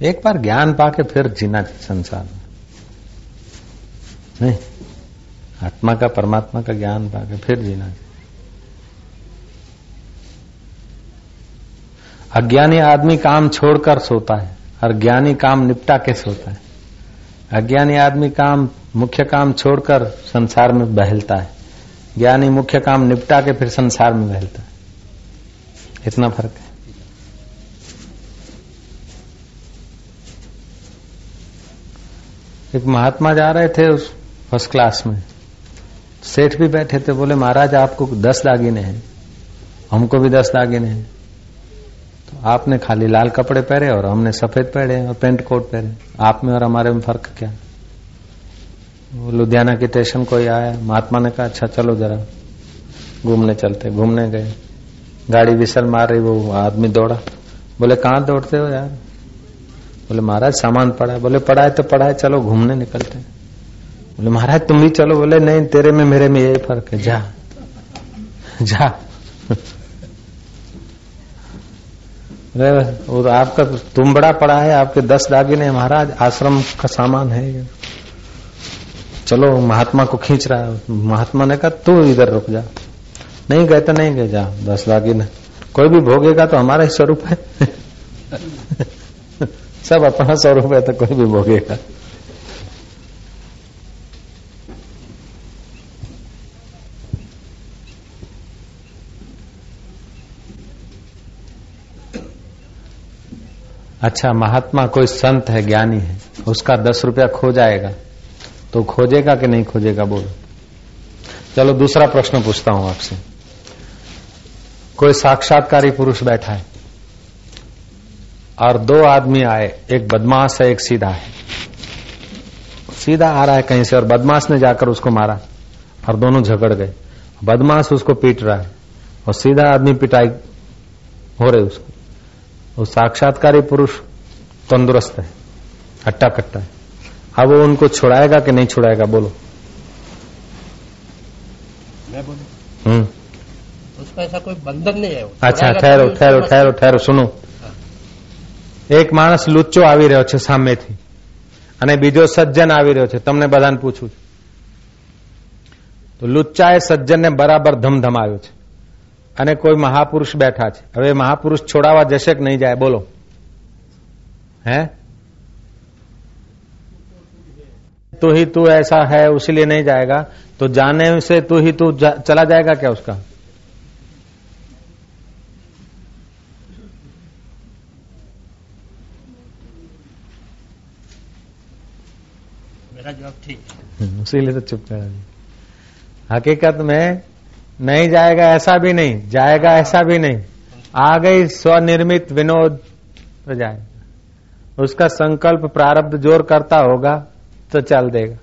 एक बार ज्ञान पाके फिर जीना संसार। में नहीं, आत्मा का, परमात्मा का ज्ञान पाके फिर जीना। अज्ञानी आदमी काम छोड़कर सोता है। और ज्ञानी काम निपटा कैसे होता है? अज्ञानी आदमी काम, मुख्य काम छोड़कर संसार में बहलता है। ज्ञानी मुख्य काम निपटा के फिर संसार में बहलता है। इतना फ़र्क है। एक महात्मा जा रहे थे उस फ़र्स्ट क्लास में। सेठ भी बैठे थे, बोले, महाराज, आपको दस दागिने हैं। हमको भी दस दागिने हैं। आपने खाली लाल कपड़े पहने और हमने सफ़ेद पहने और पेंट कोट पहने आप में और हमारे में फ़र्क क्या? वो लुधियाना के स्टेशन कोई आया, महात्मा ने कहा अच्छा चलो जरा, घूमने चलते। घूमने गए। गाड़ी विसल मार रही, वो आदमी दौड़ा। बोले, कहाँ दौड़ते हो यार? बोले, महाराज, सामान पड़ा है। बोले है तो है, चलो घूमने निकलते बोले, महाराज, तुम भी चलो। बोले, नहीं, तेरे में मेरे में यही फ़र्क है। जा (laughs) जा। वो तो आपका तुम बड़ा पड़ा है, आपके दस दागिने महाराज, आश्रम का सामान है चलो, महात्मा को खींच रहा है। महात्मा ने कहा, तू इधर रुक जा। नहीं गए तो नहीं गए जा, दस दागिने कोई भी भोगेगा तो हमारा ही स्वरूप है। (laughs) सब अपना स्वरूप है तो कोई भी भोगेगा। अच्छा महात्मा कोई संत है, ज्ञानी है, उसका दस रुपया खो जाएगा। तो खोजेगा कि नहीं खोजेगा, बोलो। चलो, दूसरा प्रश्न पूछता हूँ आपसे। कोई साक्षात्कारी पुरुष बैठा है, और दो आदमी आए, एक बदमाश है, एक सीधा है। सीधा आ रहा है कहीं से, और बदमाश ने जाकर उसको मारा, और दोनों झगड़ गए। बदमाश उसको पीट रहा है, और सीधा आदमी पिटाई हो रहे उसको। वो साक्षात्कारी पुरुष तंदुरुस्त है हट्टा कट्टा है अब वो उनको छुड़ाएगा कि नहीं छुड़ाएगा बोलो मैं बोलूं हम्म उसका ऐसा कोई बंधन नहीं है અચ્છા छोड़ाएगा ઠહેરો तो ઠહેરો उसको ઠહેરો ઠહેરો સુનો એક માણસ લુચ્ચો આવી રહ્યો છે સામેથી અને બીજો સજ્જન આવી રહ્યો છે તમને બધાને પૂછું છું તો લુચ્ચાએ સજ્જનને બરાબર ધમધમાવ્યો છે અને કોઈ મહાપુરુષ બેઠા છે હવે મહાપુરુષ છોડાવવા જશે કે નહીં જાય બોલો હે तू ही तू ऐसा है उसीलिए नहीं जाएगा तो जाने से तू ही तू जा, चला जाएगा क्या उसका मेरा जवाब ठीक है हम्म, इसीलिए तो चुप कर हकीकत में नहीं जाएगा ऐसा भी नहीं जाएगा ऐसा भी नहीं। आ गई स्वनिर्मित विनोद तो जाएगा। उसका संकल्प प्रारब्ध ज़ोर करता होगा तो चल देगा।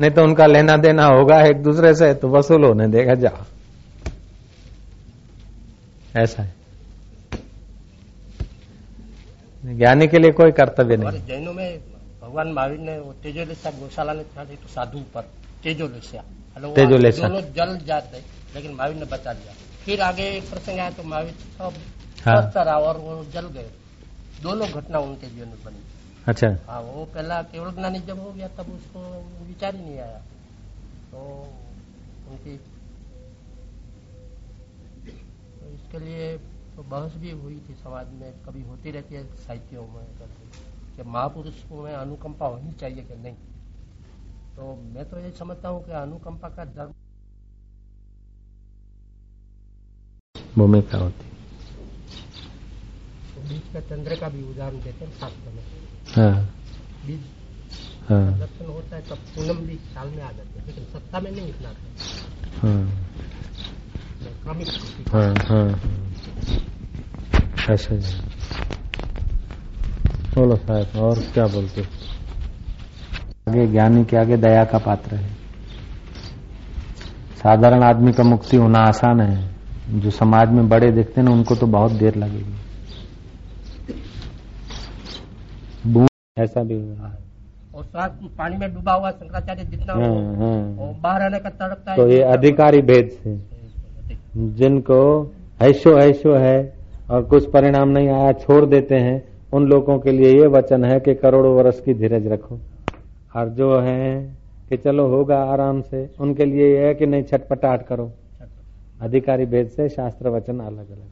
नहीं तो उनका लेना देना होगा एक दूसरे से तो वसूल होने देगा जाओ। ऐसा है। ज्ञानी के लिए कोई कर्तव्य नहीं। जैनों में भगवान महावीर ने वो तेजोलिस्या गौशाला ने तो साधु पर तेजोलिस्या। दोनों जल जाते। लेकिन महावीर ने बचा लिया फिर आगे एक प्रसंग आया तो महावीर सब हाँ। और वो जल गए। दोनों घटना उनके जीवन में बनी। अच्छा। हाँ वो पहला केवल ज्ञानी जब हो गया तब उसको विचार ही नहीं आया। तो उनकी तो इसके लिए तो बहस भी हुई थी समाज में कभी होती रहती है साहित्यों में करके कि महापुरुषों में अनुकंपा होनी चाहिए कि नहीं? तो मैं तो ये समझता हूँ कि अनुकंपा का धर्म भूमिका होती? बीच में चंद्र का भी उदाहरण देते हैं शास्त्र में। हाँ। बीज हाँ। होता है तब पूनम भी साल में आ जाते हैं लेकिन सत्ता में नहीं इतना हाँ। हाँ हाँ। ऐसे ही। बोलो साहब और क्या बोलते आगे ज्ञानी के आगे दया का पात्र है। साधारण आदमी का मुक्ति होना आसान है। जो समाज में बड़े दिखते हैं ना उनको तो बहुत देर लगेगी। बूंद ऐसा भी हुआ और श्वास पानी में डूबा हुआ शंकराचार्य जितना हाँ, हाँ। बाहर आने का तड़पता तो है तो ये अधिकारी भेद से। जिनको ऐशो ऐशो है और कुछ परिणाम नहीं आया छोड़ देते हैं उन लोगों के लिए ये वचन है कि करोड़ों वर्ष की धीरज रखो। और जो है कि चलो होगा आराम से उनके लिए ये है कि नहीं छटपटाहट करो। अधिकारी भेद से शास्त्र वचन अलग अलग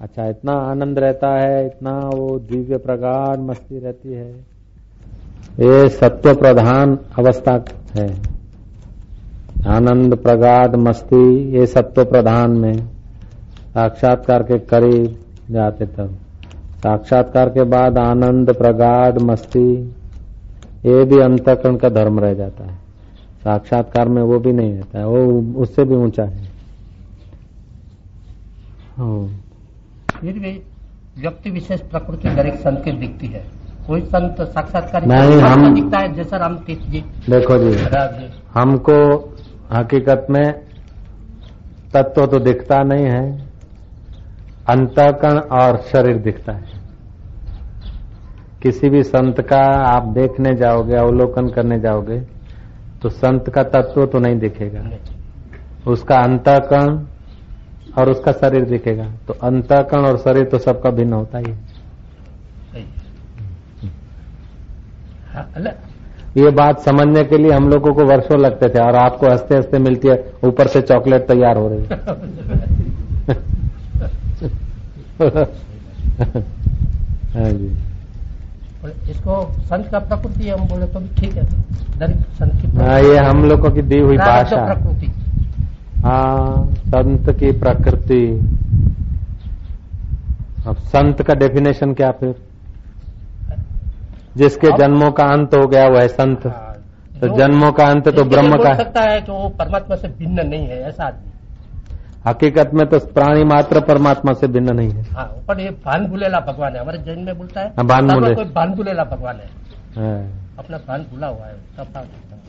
अच्छा इतना आनंद रहता है, इतना वो दिव्य प्रगाढ़ मस्ती रहती है। ये सत्व प्रधान अवस्था है। आनंद, प्रगाढ़, मस्ती, ये सत्व प्रधान में साक्षात्कार के करीब जाते तब। साक्षात्कार के बाद आनंद, प्रगाढ़, मस्ती, ये भी अंतकरण का धर्म रह जाता है। साक्षात्कार में वो भी नहीं रहता है, वो उससे भी ऊँचा है। हाँ। फिर भी व्यक्ति विशेष प्रकृति हर एक संत की दिखती है। कोई संत साक्षात्कार नहीं, हम- दिखता है जैसा राम तीर्थ जी। देखो जी जी। हमको हकीकत में तत्व तो दिखता नहीं है अंतकरण और शरीर दिखता है। किसी भी संत का आप देखने जाओगे अवलोकन करने जाओगे तो संत का तत्व तो नहीं दिखेगा। उसका अंतकरण और उसका शरीर दिखेगा। तो अंतकरण और शरीर तो सबका भिन्न होता ही है। हाँ, ये बात समझने के लिए हम लोगों को वर्षों लगते थे और आपको हँसते हँसते मिलती है ऊपर से चॉकलेट तैयार हो रही है। हाँ जी। इसको संत का प्रकृति हम बोले तो भी ठीक है। संत की हाँ ये हम लोगों की दी हुई भाषा। प्रकृति। हाँ संत की प्रकृति। अब संत का डेफिनेशन क्या फिर? जिसके जन्मों का अंत हो गया वो है संत। हाँ, तो जन्मों का अंत तो ब्रह्म का है सकता है कि वो परमात्मा से भिन्न नहीं है ऐसा आदमी। हकीकत में तो प्राणी मात्र परमात्मा से भिन्न नहीं है। हाँ पर ये भान भूलेला भगवान है हमारे जैन में बोलता है। हाँ, भान भूले। कोई भान भूलेला भगवान है। हाँ, अपना भान भूला हुआ है है।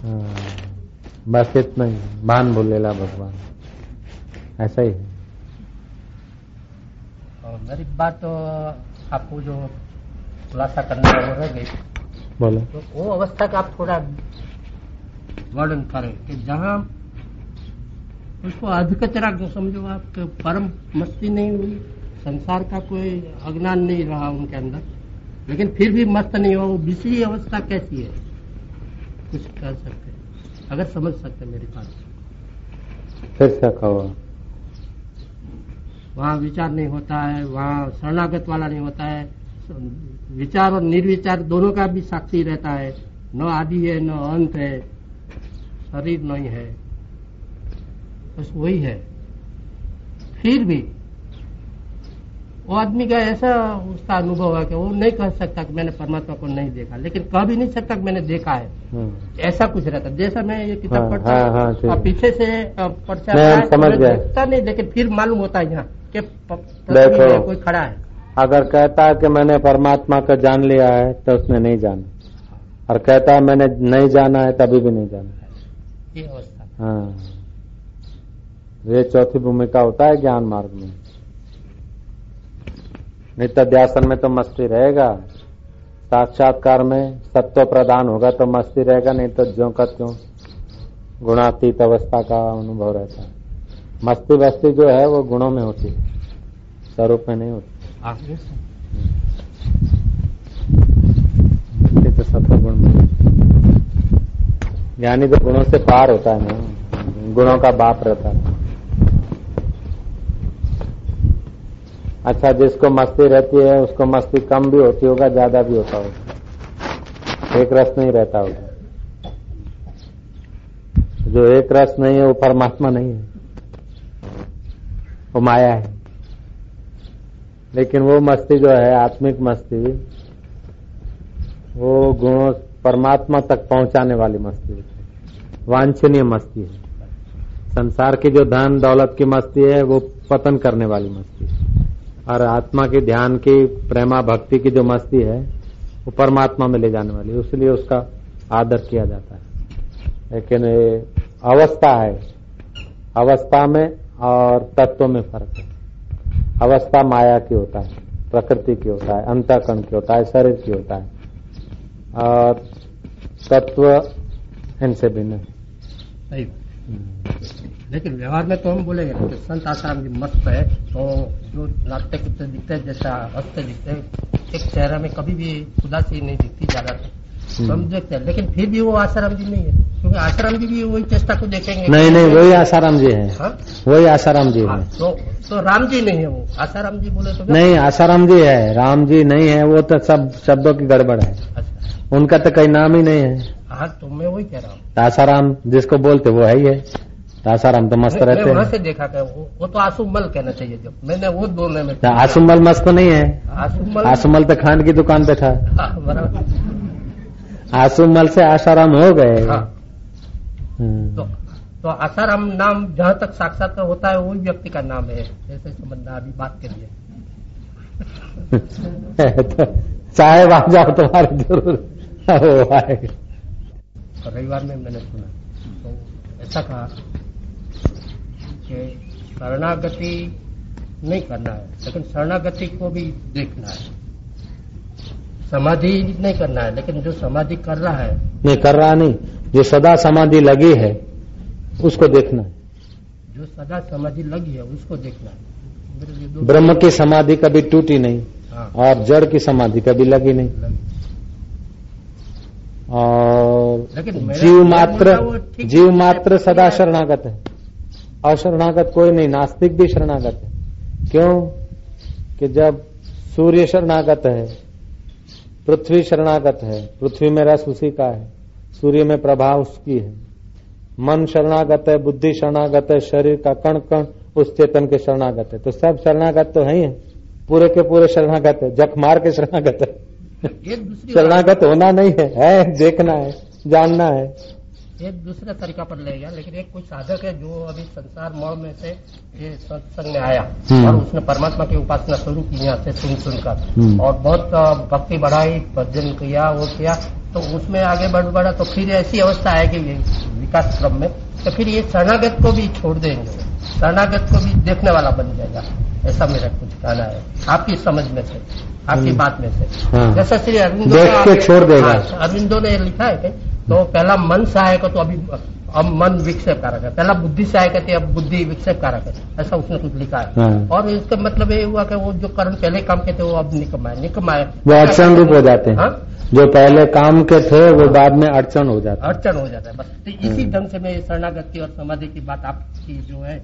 हाँ, बस इतना ही। भान भूलेला भगवान। ऐसा ही है। और मेरी बात तो आपको जो खुलासा करने है वो रह गई। बोलो। तो वो अवस्था का आप थोड़ा वर्णन करें कि जहाँ उसको अधकचरा जो समझो आप कि परम मस्ती नहीं हुई संसार का कोई अज्ञान नहीं रहा उनके अंदर। लेकिन फिर भी मस्त नहीं हुआ वो दूसरी अवस्था कैसी है? कुछ कह सकते अगर समझ सकते मेरी बात। फिर से कहो? वहाँ विचार नहीं होता है वहाँ शरणागत वाला नहीं होता है। विचार और निर्विचार दोनों का भी साक्षी रहता है। न आदि है न अंत है। शरीर नहीं है। बस वही है। फिर भी वो आदमी का ऐसा उसका अनुभव है कि वो नहीं कह सकता कि मैंने परमात्मा को नहीं देखा लेकिन कह भी नहीं सकता कि मैंने देखा है। हम्म, ऐसा कुछ रहता। है जैसा मैं ये किताब हाँ, पढ़ता हाँ, हूँ हाँ, और पीछे से पर्चा समझ। देखता नहीं लेकिन फिर मालूम होता है यहाँ कि कोई खड़ा है। अगर कहता है कि मैंने परमात्मा को जान लिया है तो उसने नहीं जाना। और कहता है मैंने नहीं जाना है तभी भी नहीं जाना। ये अवस्था। हाँ। ये चौथी भूमिका होता है ज्ञान मार्ग में। नित्य ध्यासन में तो मस्ती रहेगा। साक्षात्कार में सत्व प्रदान होगा तो मस्ती रहेगा नहीं तो ज्यो का त्यों गुणातीत अवस्था का अनुभव रहता है। मस्ती वस्ती जो है वो गुणों में होती है स्वरूप में नहीं होती। तो सत्व गुण में ज्ञानी तो गुणों से पार होता है ना गुणों का बाप रहता है। अच्छा जिसको मस्ती रहती है, उसको मस्ती कम भी होती होगा, ज़्यादा भी होता होगा। एक रस नहीं रहता होगा। जो एक रस नहीं है, वो परमात्मा नहीं है। वो माया है। लेकिन वो मस्ती जो है, आत्मिक मस्ती, वो गुणों परमात्मा तक पहुँचाने वाली मस्ती है। वांछनीय मस्ती है। संसार की जो धन दौलत की मस्ती है, वो पतन करने वाली मस्ती है। और आत्मा की ध्यान की, प्रेमा भक्ति की जो मस्ती है, वो परमात्मा में ले जाने वाली इसलिए उसका आदर किया जाता है। लेकिन अवस्था है। अवस्था में और तत्व में फ़र्क है। अवस्था माया की होता है, प्रकृति की होता है, अंतकरण की होता है, शरीर की होता है। और तत्व इनसे भिन्न है। लेकिन व्यवहार में तो हम बोलेंगे संत आश्रम जी मस्त है तो जो नाट्य कुत्ते दिखते हैं जैसा हँसते दिखते हैं एक चेहरा में कभी भी उदासी नहीं दिखती ज़्यादा तो। हम देखते हैं लेकिन फिर भी वो आसाराम जी नहीं है क्योंकि आसाराम जी भी वही चेष्टा को देखेंगे। नहीं नहीं वही आसाराम जी है। हाँ? वही आसाराम जी हाँ, है तो तो राम जी नहीं है वो। आसाराम जी बोले तो नहीं आसाराम जी है राम जी नहीं है वो तो सब शब्दों की गड़बड़ है। अच्छा। उनका तो कोई नाम ही नहीं है। हाँ तो मैं वही कह रहा हूँ। आसाराम जिसको बोलते वो है ही है। आसाराम तो मस्त रहते हैं। से देखा कि वो, वो तो आसुमल कहना चाहिए जब मैंने वो बोलने में आसुमल मस्त नहीं है। आसुमल आसुमल तो खांड की दुकान पे था। हाँ, बराबर। आसुमल से आसाराम हो गए। हाँ। हम्म। तो तो आसाराम नाम जहाँ तक साक्षात्कार होता है वही व्यक्ति का नाम है। ऐसे समझना अभी बात के लिए। तो (laughs) चाहे वहाँ जाओ तुम्हारे ज़रूर। तो रविवार में मैंने सुना। तो ऐसा कहा। कि शरणागति नहीं करना है लेकिन शरणागति को भी देखना है। समाधि नहीं करना है लेकिन जो समाधि कर रहा है। नहीं कर रहा नहीं। जो सदा समाधि लगी है उसको देखना है। जो सदा समाधि लगी है उसको देखना है। ब्रह्म की समाधि कभी टूटी नहीं हाँ। और जड़ की समाधि कभी लगी नहीं। लगी। और लेकिन जीव मात्र जीव मात्र सदा शरणागत है। अशरणागत कोई नहीं नास्तिक भी शरणागत है। क्यों? कि जब सूर्य शरणागत है पृथ्वी शरणागत है पृथ्वी में रस उसी का है सूर्य में प्रभाव उसकी है। मन शरणागत है बुद्धि शरणागत है शरीर का कण कण उस चेतन के शरणागत है। तो सब शरणागत तो है ही। है पूरे के पूरे शरणागत है। जख मार के शरणागत है। शरणागत होना नहीं है, है देखना है जानना है। एक दूसरे तरीका पर ले गया लेकिन एक कोई साधक है जो अभी संसार मोड़ में से ये सत्संग में आया हम्म। और उसने परमात्मा की उपासना शुरू की यहाँ से सुन सुनकर हम्म। और बहुत भक्ति बढ़ाई भजन किया वो किया तो उसमें आगे बढ़ बढ़ा तो फिर ऐसी अवस्था आएगी ये विकास क्रम में तो फिर ये शरणागत को भी छोड़ देंगे शरणागत को भी देखने वाला बन जाएगा ऐसा मेरा कुछ कहना है आपकी समझ में से आपकी हम्म। बात में से हाँ। जैसा श्री अरविंदो छोड़ देगा। हाँ, अरविंदो ने लिखा है तो पहला मन सहायक तो अभी अब मन विक्षेप कारक है पहला बुद्धि सहायक है तो अब बुद्धि विक्षेप कारक है ऐसा उसने कुछ लिखा है हाँ। और इसका मतलब ये हुआ कि वो जो कर्म पहले काम के थे वो अब निकम आए निकम वो अड़चन रूप हो जाते हैं हाँ? जो पहले काम के थे वो बाद में अड़चन हो जाते हैं अड़चन हो जाता है बस तो इसी हम्म। ढंग से मैं शरणागति और समाधि की बात आपकी जो है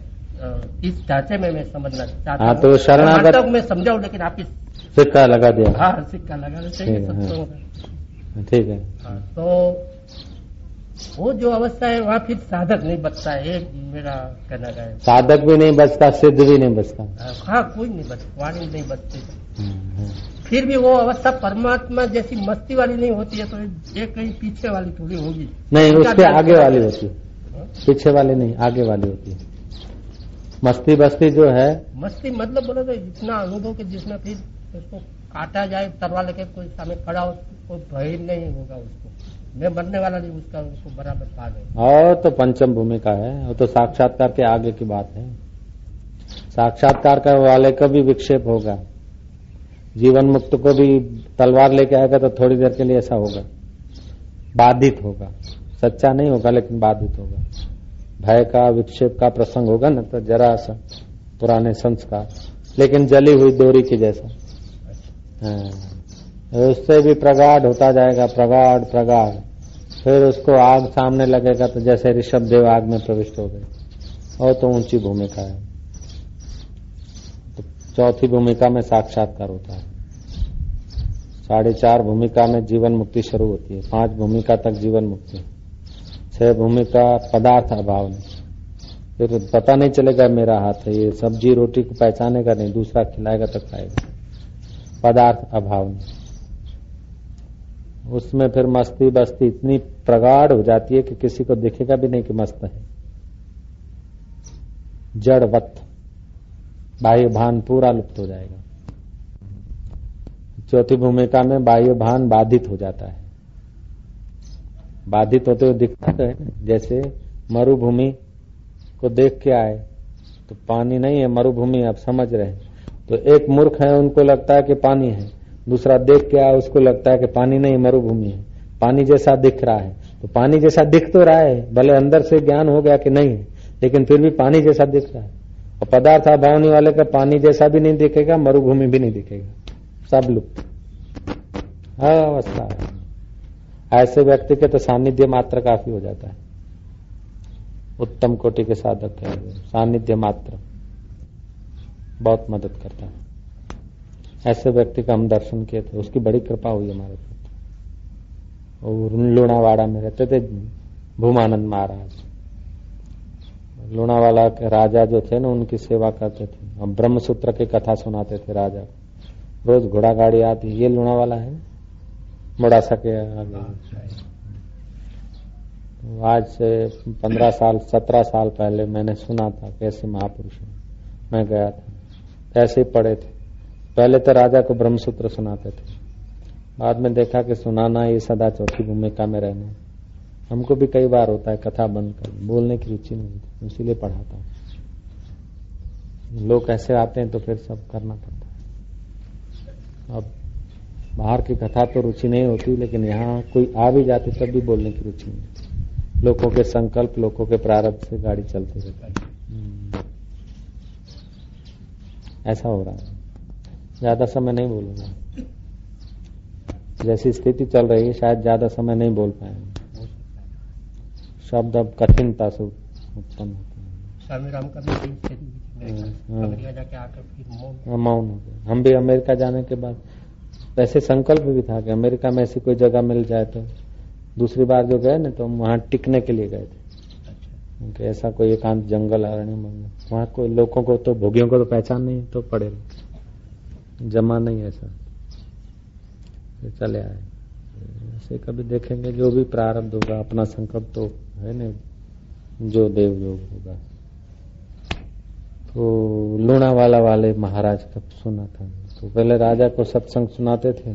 इस ढांचे में मैं समझना चाहता हाँ, हूँ। तो शरणागत- में समझाऊं लेकिन आपकी सिक्का लगा दिया हाँ सिक्का लगा चाहिए ठीक है, हाँ। है हाँ, तो वो जो अवस्था है वहाँ फिर साधक नहीं बचता है मेरा कहना है। साधक भी नहीं बचता सिद्ध भी नहीं बचता। हाँ कोई नहीं बचता वाणी नहीं बचती। फिर भी वो अवस्था परमात्मा जैसी मस्ती वाली नहीं होती है तो ये कहीं पीछे वाली थोड़ी होगी। नहीं उसके आगे वाली है। होती है? पीछे वाली नहीं आगे वाली होती है। मस्ती बस्ती जो है मस्ती मतलब बोले तो इतना अनुभव कि जिसमें फिर उसको काटा जाए तरवा लेके कोई सामने खड़ा हो कोई भय नहीं होगा उसको। मैं मरने वाला नहीं, उसका, उसको बराबर पा गए और तो पंचम भूमिका है, वो तो साक्षात्कार के आगे की बात है। साक्षात्कार का वाले का भी विक्षेप होगा। जीवन मुक्त को भी तलवार लेके आएगा तो थोड़ी देर के लिए ऐसा होगा। बाधित होगा। सच्चा नहीं होगा, लेकिन बाधित होगा। भय का, विक्षेप का प्रसंग होगा ना तो जरा सा पुराने संस्कार, लेकिन जली हुई डोरी की जैसा। हाँ। उससे भी प्रगाढ़ होता जाएगा, प्रगाढ़ प्रगाढ़। फिर उसको आग सामने लगेगा तो जैसे ऋषभ देव आग में प्रविष्ट हो गए। और तो ऊँची भूमिका है। तो चौथी भूमिका में साक्षात्कार होता है। साढ़े चार भूमिका में जीवन मुक्ति शुरू होती है। पाँच भूमिका तक जीवन मुक्ति छह भूमिका पदार्थ अभाव में। फिर पता नहीं चलेगा मेरा हाथ है ये सब्ज़ी रोटी को पहचानेगा नहीं, दूसरा खिलाएगा तो खाएगा। पदार्थ अभाव में। उसमें फिर मस्ती बस्ती इतनी प्रगाढ़ हो जाती है कि किसी को दिखेगा भी नहीं कि मस्त है। जड़वत बाह्य भान पूरा लुप्त हो जाएगा। चौथी भूमिका में बाह्य भान बाधित हो जाता है। बाधित होते हुए दिखता है, जैसे मरुभूमि को देख के आए तो पानी नहीं है, मरुभूमि आप समझ रहे हैं। तो एक मूर्ख है, उनको लगता है कि पानी है। दूसरा देख के आया उसको लगता है कि पानी नहीं, मरुभूमि है। पानी जैसा दिख रहा है। तो पानी जैसा दिख तो रहा है, भले अंदर से ज्ञान हो गया कि नहीं, लेकिन फिर भी पानी जैसा दिख रहा है। और पदार्थ अभावनी वाले का पानी जैसा भी नहीं दिखेगा, मरुभूमि भी नहीं दिखेगा। सब लुप्त। अवस्था ऐसे व्यक्ति के तो सानिध्य मात्र काफ़ी हो जाता है। उत्तम कोटि के साधक है। सानिध्य मात्र। बहुत मदद करता है। ऐसे व्यक्ति का हम दर्शन किए थे। उसकी बड़ी कृपा हुई हमारे और लुणावाड़ा में रहते थे भूमानंद महाराज। लुणावाला के राजा जो थे ना, उनकी सेवा करते थे। और ब्रह्म सूत्र की कथा सुनाते थे राजा रोज घोड़ा गाड़ी आती ये लुणावाला है? मोड़ासा के आगे। आज से पंद्रह साल, सत्रह साल पहले मैंने सुना था कैसे महापुरुष मैं गया था। ऐसे पड़े थे। पहले तो राजा को ब्रह्मसूत्र सुनाते थे। बाद में देखा कि सुनाना ये सदा चौथी भूमिका में रहने हमको भी कई बार होता है कथा बंद कर बोलने की रुचि नहीं होती इसीलिए पढ़ाता हूँ। लोग ऐसे आते हैं तो फिर सब करना पड़ता है। अब बाहर की कथा तो रुचि नहीं होती, लेकिन यहाँ कोई आ भी जाती तब भी बोलने की रुचि नहीं लोगों के संकल्प, लोगों के प्रारंभ से गाड़ी चलती रहती है। ऐसा हो रहा है। ज़्यादा समय नहीं बोलूँगा। जैसी स्थिति चल रही है शायद ज़्यादा समय नहीं बोल पाएँगे। शब्द अब कठिनता से उत्पन्न होते हैं। स्वामी राम का भी हाँ। मौन। हो गया। हम भी अमेरिका जाने के बाद वैसे संकल्प भी था कि अमेरिका में ऐसी कोई जगह मिल जाए तो दूसरी बार जो गए ना तो हम वहाँ टिकने के लिए गए थे। कि ऐसा कोई एकांत जंगल अरण्य वहाँ कोई लोगों को तो भोगियों को तो पहचान नहीं तो पड़े जमा नहीं ऐसा चले आए। ऐसे कभी देखेंगे, जो भी प्रारब्ध होगा, अपना संकल्प तो है न जो देव योग होगा। तो लूणा वाला महाराज का मुद्दा था। तो पहले राजा को सत्संग सुनाते थे।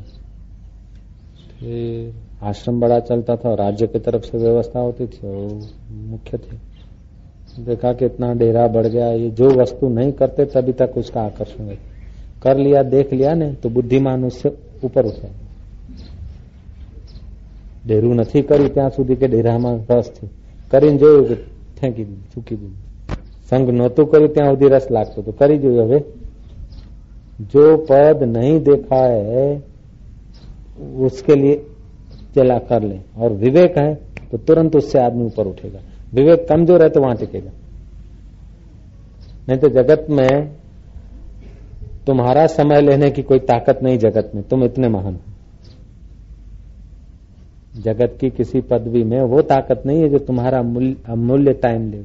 आश्रम बड़ा चलता था, और राज्य की तरफ़ से व्यवस्था होती थी, और मुख्य थे। देखा कि इतना डेरा बढ़ गया, ये जो वस्तु नहीं करते, तभी तक उसका आकर्षण है कर लिया देख लिया ने तो बुद्धिमान उससे ऊपर उठे डेरू नहीं करी त्या સુધી કે ડેરામાં રસ થયો કરીને જોયું કે ફેંકી દીધું ચૂકી દીધું સંગ નહોતું કર્યું ત્યાં સુધી રસ લાગતો તો કરી જોયું હવે जो पद नहीं देखा है उसके लिए चला कर ले और विवेक है तो तुरंत उससे आदमी ऊपर उठेगा विवेक कमजोर है तो वहां टिकेगा नहीं तो जगत में तुम्हारा समय लेने की कोई ताकत नहीं जगत में। तुम इतने महान जगत की किसी पदवी में वो ताकत नहीं है जो तुम्हारा अमूल्य टाइम ले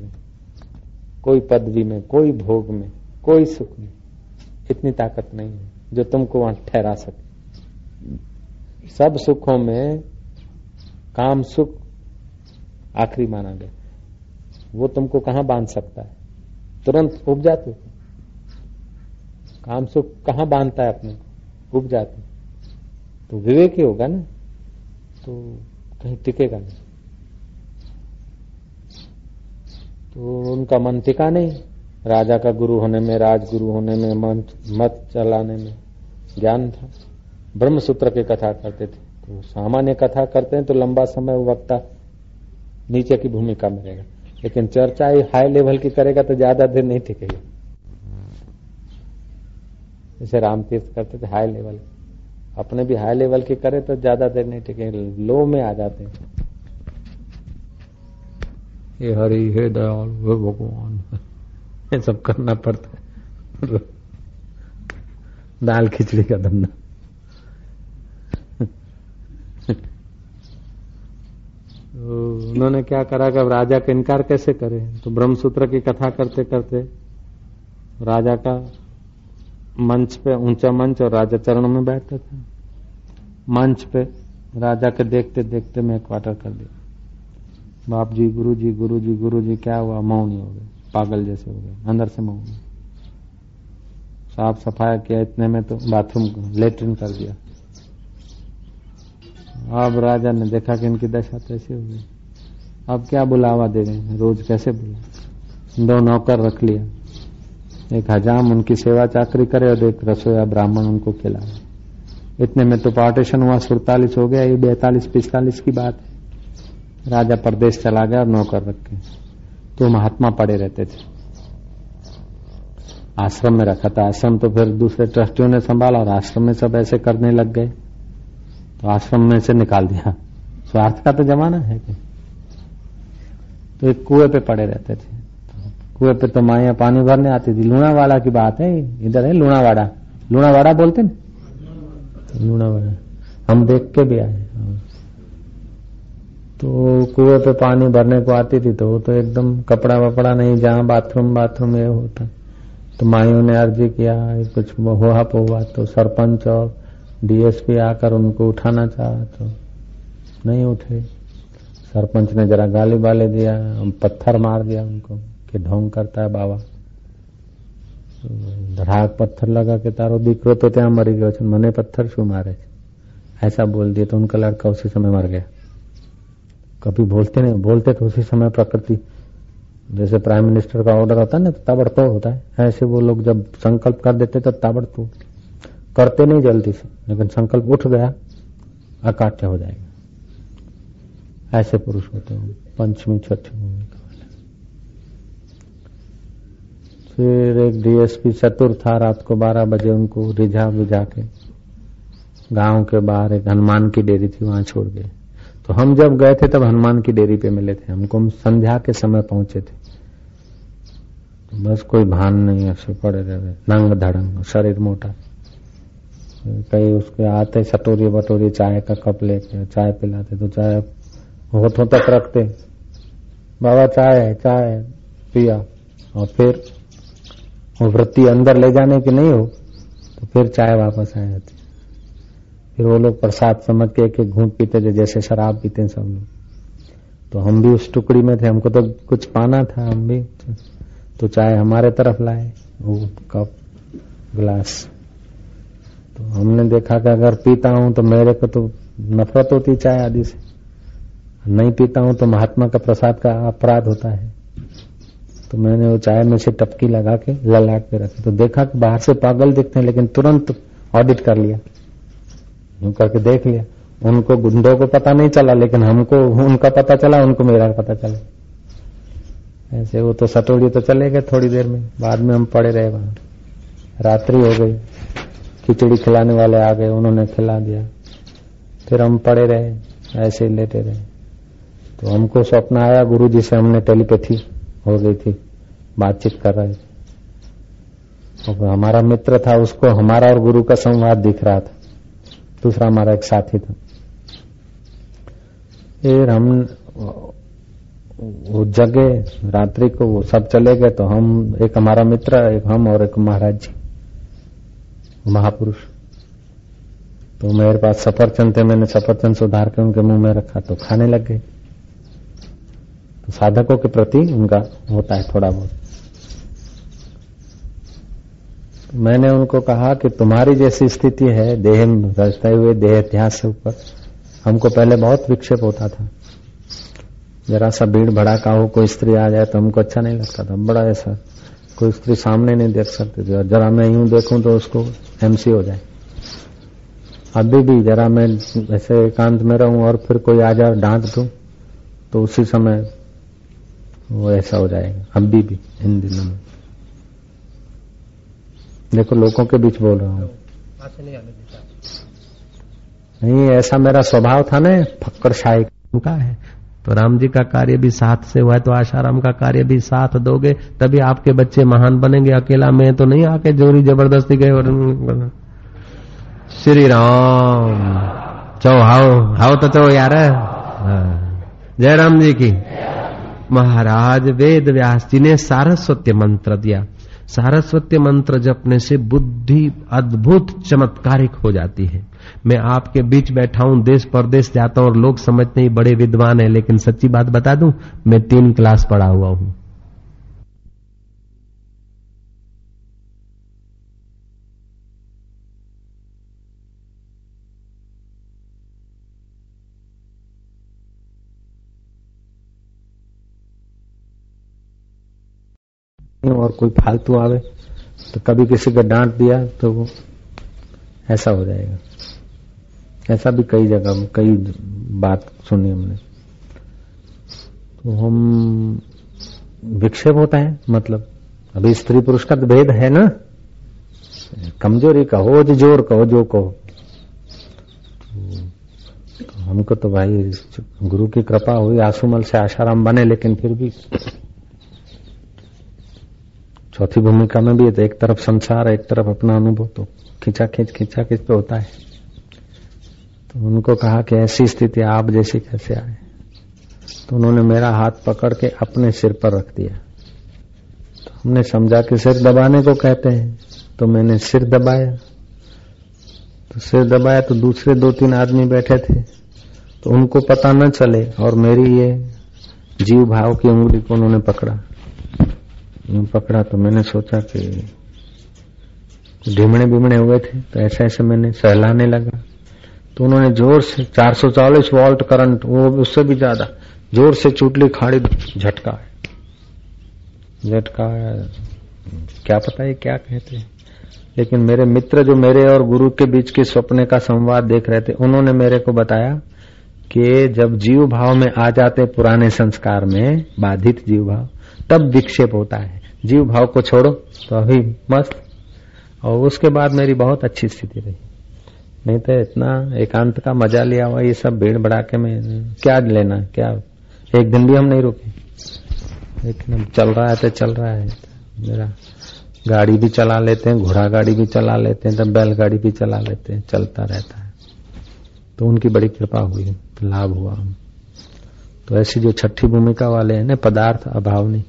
कोई पदवी में, कोई भोग में, कोई सुख में इतनी ताकत नहीं है जो तुमको वहाँ ठहरा सके। सब सुखों में काम सुख आखिरी माना गया। वो तुमको कहाँ बाँध सकता है? तुरंत उब जाते काम सुख कहाँ बांधता है अपने? उब जाते तो विवेक ही होगा ना? तो कहीं टिकेगा नहीं। तो उनका मन टिका नहीं। राजा का गुरु होने में, राजगुरु होने में मन मत चलाने में ज्ञान था। ब्रह्म सूत्र की कथा करते थे। तो सामान्य कथा करते हैं तो लंबा समय वो वक्ता नीचे की भूमिका में रहेगा। लेकिन चर्चा हाई लेवल की करेगा तो ज़्यादा देर नहीं टिकेगा। जैसे रामतीर्थ करते थे हाई लेवल अपने भी हाई लेवल के करे तो ज़्यादा देर नहीं टिकेंगे लो में आ जाते हैं। ये हरि, हे दयाल, हे भगवान। ये सब करना पड़ता है। दाल खिचड़ी का धंधा। तो उन्होंने क्या करा कि राजा का इनकार कैसे करे? तो ब्रह्मसूत्र की कथा करते करते राजा का मंच पे, ऊँचा मंच और राजा चरण में बैठता थे। मंच पे, राजा के देखते देखते मैं क्वार्टर कर दिया। बाप जी गुरु जी गुरु जी गुरु जी क्या हुआ? मौन ही हो गए। पागल जैसे हो गए। अंदर से मौन साफ़ सफ़ाई किया इतने में तो बाथरूम लेटरिन कर दिया। अब राजा ने देखा कि इनकी दशा कैसे हो गई। अब क्या बुलावा दे रहे हैं? रोज कैसे बुला दो नौकर रख लिया। एक हजाम उनकी सेवा चाकरी करे और एक रसोया ब्राह्मण उनको खिलाए। इतने में तो पार्टीशन हुआ सुड़तालीस हो गया, ये बैतालीस, पिस्तालीस की बात है। राजा परदेश चला गया और नौकर रखे। तो महात्मा पड़े रहते थे। आश्रम में रखा था। आश्रम तो फिर दूसरे ट्रस्टियों ने संभाला और आश्रम में सब ऐसे करने लग गए। तो आश्रम में से निकाल दिया। स्वार्थ का तो जमाना है कि। तो एक कुएँ पे पड़े रहते थे। कुएँ पे तो माया पानी भरने आती थी। लूणावाड़ा की बात है इधर है लूणावाड़ा। लूणावाड़ा बोलते ना लूणावाड़ा। हम देख के भी आए। तो कुएँ पे पानी भरने को आती थी तो वो तो एकदम कपड़ा वपड़ा नहीं, जहाँ बाथरूम बाथरूम ये होता। तो माइयों ने अर्जी किया कुछ हुआ पोवा तो सरपंच और डीएसपी आकर उनको उठाना चाहा तो नहीं उठे। सरपंच ने जरा गाली बाले दिया पत्थर मार दिया उनको। कि ढोंग करता है बाबा ધરાક પથ્થર लगा के तारो દીકરો तो ત્યાં मरी गयो છે મને पत्थर शू मारे ऐसा बोल दिया तो उनका लड़का उसी समय मर गया कभी बोलते नहीं बोलते तो उसी समय प्रकृति जैसे प्राइम मिनिस्टर का ऑर्डर होता है ना तो ताबड़तोड़ होता है ऐसे वो लोग जब संकल्प कर देते तो ताबड़तोड़ करते नहीं जल्दी से लेकिन संकल्प उठ गया अकाट्य हो जाएगा ऐसे पुरुष होते हैं पंचमी छठी भूमिका फिर एक डीएसपी चतुर था रात को बारह बजे उनको रिझा बुझा के। गाँव के बाहर एक हनुमान की डेरी थी, वहाँ छोड़ गए। तो हम जब गए थे तब हनुमान की डेरी पे मिले थे। हमको हम संध्या के समय पहुँचे थे। बस कोई भान नहीं ऐसे पड़े रहे नंग धड़ंग, शरीर मोटा। कई उसके आते सटोरी बटोरी चाय का कप लेके, चाय पिलाते तो चाय होठों तक रखते। बाबा चाय है, चाय पिया। और फिर वो वृत्ति अंदर ले जाने की नहीं हो तो फिर चाय वापस आ जाती फिर वो लोग प्रसाद समझ के एक घूट पीते थे, जैसे शराब पीते सब लोग। तो हम भी उस टुकड़ी में थे, हमको तो कुछ पाना था, हम भी। तो चाय हमारे तरफ़ लाए, वो कप, ग्लास। तो हमने देखा कि अगर पीता हूँ तो मेरे को तो नफरत होती चाय आदि से। नहीं पीता हूँ तो महात्मा का प्रसाद का अपराध होता है। तो मैंने वो चाय में से टपकी लगा के ललाट पे रखी। तो देखा कि बाहर से पागल दिखते हैं, लेकिन तुरंत ऑडिट कर लिया। यूँ करके देख लिया। उनको गुंडों को पता नहीं चला, लेकिन हमको उनका पता चला, उनको मेरा पता चला। ऐसे वो तो सटोड़ी तो चले गए थोड़ी देर में। बाद में हम पड़े रहे वहाँ। रात्रि हो गई। खिचड़ी खिलाने वाले आ गए, उन्होंने खिला दिया। फिर हम पड़े रहे, ऐसे ही लेटे रहे। तो हमको स्वप्न आया गुरु जी से हमने टेलीपैथी हो गई थी, बातचीत कर रहे थे। और हमारा मित्र था, उसको हमारा और गुरु का संवाद दिख रहा था। दूसरा हमारा एक साथी था। फिर हम, वो जगे, रात्रि को वो सब चले गए तो हम, एक हमारा मित्र, एक हम और एक महाराज जी, महापुरुष। तो मेरे पास सफरचंद थे, मैंने सफरचंद सुधार के उनके मुँह में रखा तो खाने लग गए। साधकों के प्रति उनका होता है थोड़ा बहुत। मैंने उनको कहा कि तुम्हारी जैसी स्थिति है, देह रचते हुए, देह इतिहास से ऊपर, हमको पहले बहुत विक्षेप होता था। जरा सा भीड़ भड़ाका हो, कोई स्त्री आ जाए तो हमको अच्छा नहीं लगता था। बड़ा ऐसा, कोई स्त्री सामने नहीं देख सकते थे। जरा मैं यूँ देखूँ तो उसको एमसी हो जाए। अभी भी जरा मैं ऐसे एकांत में रहूँ और फिर कोई आ जाए, डांट दू तो उसी समय वो ऐसा हो जाएगा। अभी भी इन दिनों में। देखो, लोगों के बीच बोल रहा हूँ। नहीं, ऐसा मेरा स्वभाव था ना फक्कर शाही का है। तो राम जी का कार्य भी साथ से हुआ है तो आशाराम का कार्य भी साथ दोगे, तभी आपके बच्चे महान बनेंगे। अकेला मैं तो नहीं आके जोरी ज़बरदस्ती गए और श्री राम। चो हाओ हाओ तो चो यार। हाँ। जय राम जी की। महाराज वेद व्यास जी ने सारस्वत्य मंत्र दिया। सारस्वत्य मंत्र जपने से बुद्धि अद्भुत चमत्कारिक हो जाती है। मैं आपके बीच बैठा हूँ, देश परदेश जाता हूँ और लोग समझते ही बड़े विद्वान है, लेकिन सच्ची बात बता दू, मैं तीन क्लास पढ़ा हुआ हूँ। और कोई फालतू आवे तो कभी किसी का डांट दिया तो वो ऐसा हो जाएगा। ऐसा भी कई जगह, कई बात सुनी हमने। तो हम विक्षेप होता है मतलब अभी स्त्री पुरुष का तो भेद है ना? कमज़ोरी कहो, जो ज़ोर कहो, जो कहो। तो हमको तो भाई, गुरु की कृपा हुई आंसूमल से आशाराम बने, लेकिन फिर भी चौथी भूमिका में भी है तो एक तरफ़ संसार, एक तरफ़ अपना अनुभव तो खींचा खींच खींचा खींच पे होता है। तो उनको कहा कि ऐसी स्थिति आप जैसी कैसे आए? तो उन्होंने मेरा हाथ पकड़ के अपने सिर पर रख दिया। तो हमने समझा कि सिर दबाने को कहते हैं तो मैंने सिर दबाया। तो सिर दबाया तो दूसरे दो तीन आदमी बैठे थे। तो उनको पता न चले और मेरी ये जीव भाव की उंगली को उन्होंने पकड़ा। यूँ पकड़ा तो मैंने सोचा कि ढीमणे बिमणे हुए थे तो ऐसे ऐसे मैंने सहलाने लगा। तो उन्होंने ज़ोर से 440 वोल्ट करंट, वो उससे भी ज़्यादा, ज़ोर से चुटली खाड़ी झटका झटका क्या पता है क्या कहते हैं। लेकिन मेरे मित्र जो मेरे और गुरु के बीच के सपने का संवाद देख रहे थे, उन्होंने मेरे को बताया कि जब जीव भाव में आ जाते पुराने संस्कार में, बाधित जीव भाव तब विक्षेप होता है। जीव भाव को छोड़ो तो अभी मस्त। और उसके बाद मेरी बहुत अच्छी स्थिति रही। नहीं तो इतना एकांत का मज़ा लिया हुआ ये सब भीड़ बढ़ाके में क्या लेना, क्या? एक दिन भी हम नहीं रुके। लेकिन चल रहा है तो चल रहा है। मेरा गाड़ी भी चला लेते हैं, घोड़ा गाड़ी भी चला लेते हैं तो बैलगाड़ी भी चला लेते हैं, चलता रहता है। तो उनकी बड़ी कृपा हुई, लाभ हुआ। तो ऐसी जो छठी भूमिका वाले हैं ना, पदार्थ अभाव नहीं।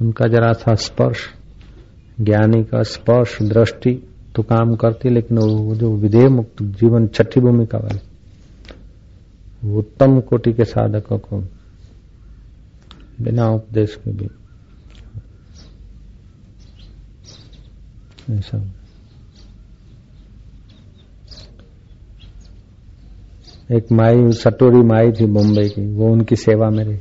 उनका जरा सा स्पर्श, ज्ञानी का स्पर्श, दृष्टि तो काम करती, लेकिन वो जो विधेय मुक्त जीवन छठी भूमिका वाले उत्तम कोटि के साधकों को बिना उपदेश के भी। ऐसा। एक माई, सटोरी माई थी मुंबई की, वो उनकी सेवा में रही।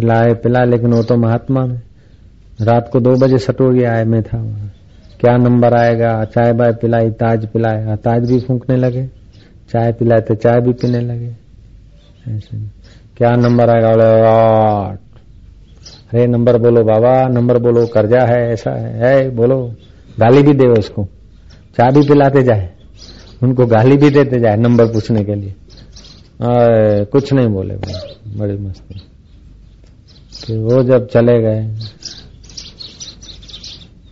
पिलाए पिला लेकिन वो तो महात्मा में रात को दो बजे सटोरी आए मैं था क्या नंबर आएगा? चाय बाय पिलाई ताज पिलाए ताज भी फूकने लगे। चाय पिलाए तो चाय भी पीने लगे। ऐसे। क्या नंबर आएगा? बोले अरे नंबर बोलो बाबा नंबर बोलो कर्जा है ऐसा है, है बोलो। गाली भी दे उसको। चाय भी पिलाते जाए। उनको गाली भी देते जाए नंबर पूछने के लिए। आ, कुछ नहीं बोले बड़ी मस्ती। कि वो जब चले गए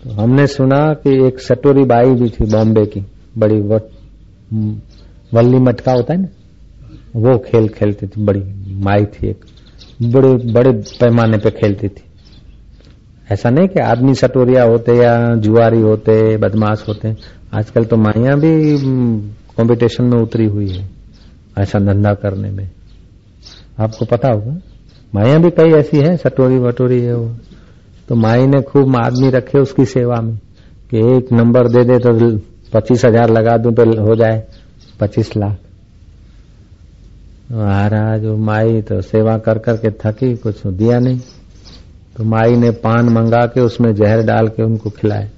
तो हमने सुना कि एक सटोरी बाई भी थी बॉम्बे की, बड़ी वल्ली मटका होता है ना, वो खेल खेलती थी, बड़ी माई थी एक, बड़े बड़े पैमाने पे खेलती थी। ऐसा नहीं कि आदमी सटोरिया होते या जुआरी होते, बदमाश होते, आजकल तो माइया भी कंपटीशन में उतरी हुई है, ऐसा धंधा करने में। आपको पता होगा? माया भी कई ऐसी है सटोरी वटोरी है वो तो माई ने खूब आदमी रखे उसकी सेवा में कि एक नंबर दे दे तो पच्चीस हजार लगा दूं तो हो जाए पच्चीस लाख महाराज वो माई तो सेवा कर करके थकी कुछ दिया नहीं तो माई ने पान मंगा के उसमें जहर डाल के उनको खिलाए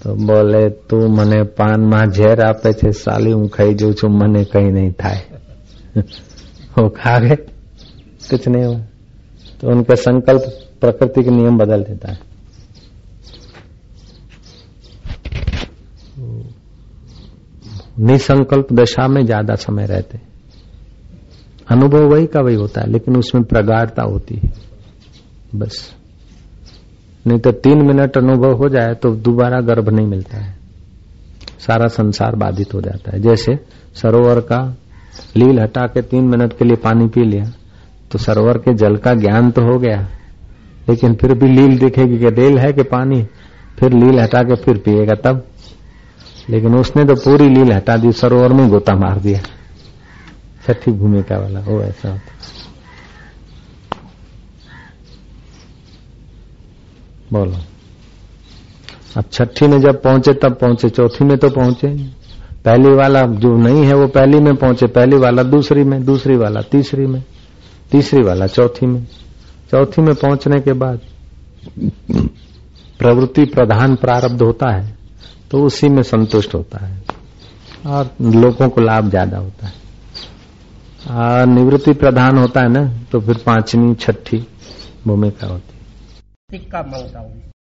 तो बोले तू मने पान માં ઝેર આપે છે સાલી હું ખાઈ જઉં છું મને કઈ नहीं થાય (laughs) वो खा गए कुछ नहीं हुआ। तो उनके संकल्प प्रकृति के नियम बदल देता है। निसंकल्प दशा में ज़्यादा समय रहते अनुभव वही का वही होता है, लेकिन उसमें प्रगाढ़ता होती है। बस। नहीं तो तीन मिनट अनुभव हो जाए तो दोबारा गर्भ नहीं मिलता है। सारा संसार बाधित हो जाता है। जैसे सरोवर का लील हटा के तीन मिनट के लिए पानी पी लिया तो सरोवर के जल का ज्ञान तो हो गया। लेकिन फिर भी लील दिखेगी कि रेल है कि पानी? फिर लील हटा के फिर पिएगा तब। लेकिन उसने तो पूरी लील हटा दी, सरोवर में गोता मार दिया। छठी भूमिका वाला, वो ऐसा होता बोलो। अब छठी में जब पहुँचे, तब पहुँचे, चौथी में तो पहुँचे। पहली वाला जो नहीं है, वो पहली में पहुँचे, पहली वाला दूसरी में, दूसरी वाला तीसरी में। तीसरी वाला, चौथी में। चौथी में पहुँचने के बाद प्रवृत्ति प्रधान प्रारब्ध होता है तो उसी में संतुष्ट होता है और लोगों को लाभ ज़्यादा होता है। और निवृत्ति प्रधान होता है ना तो फिर पांचवी, छठी भूमिका होती है।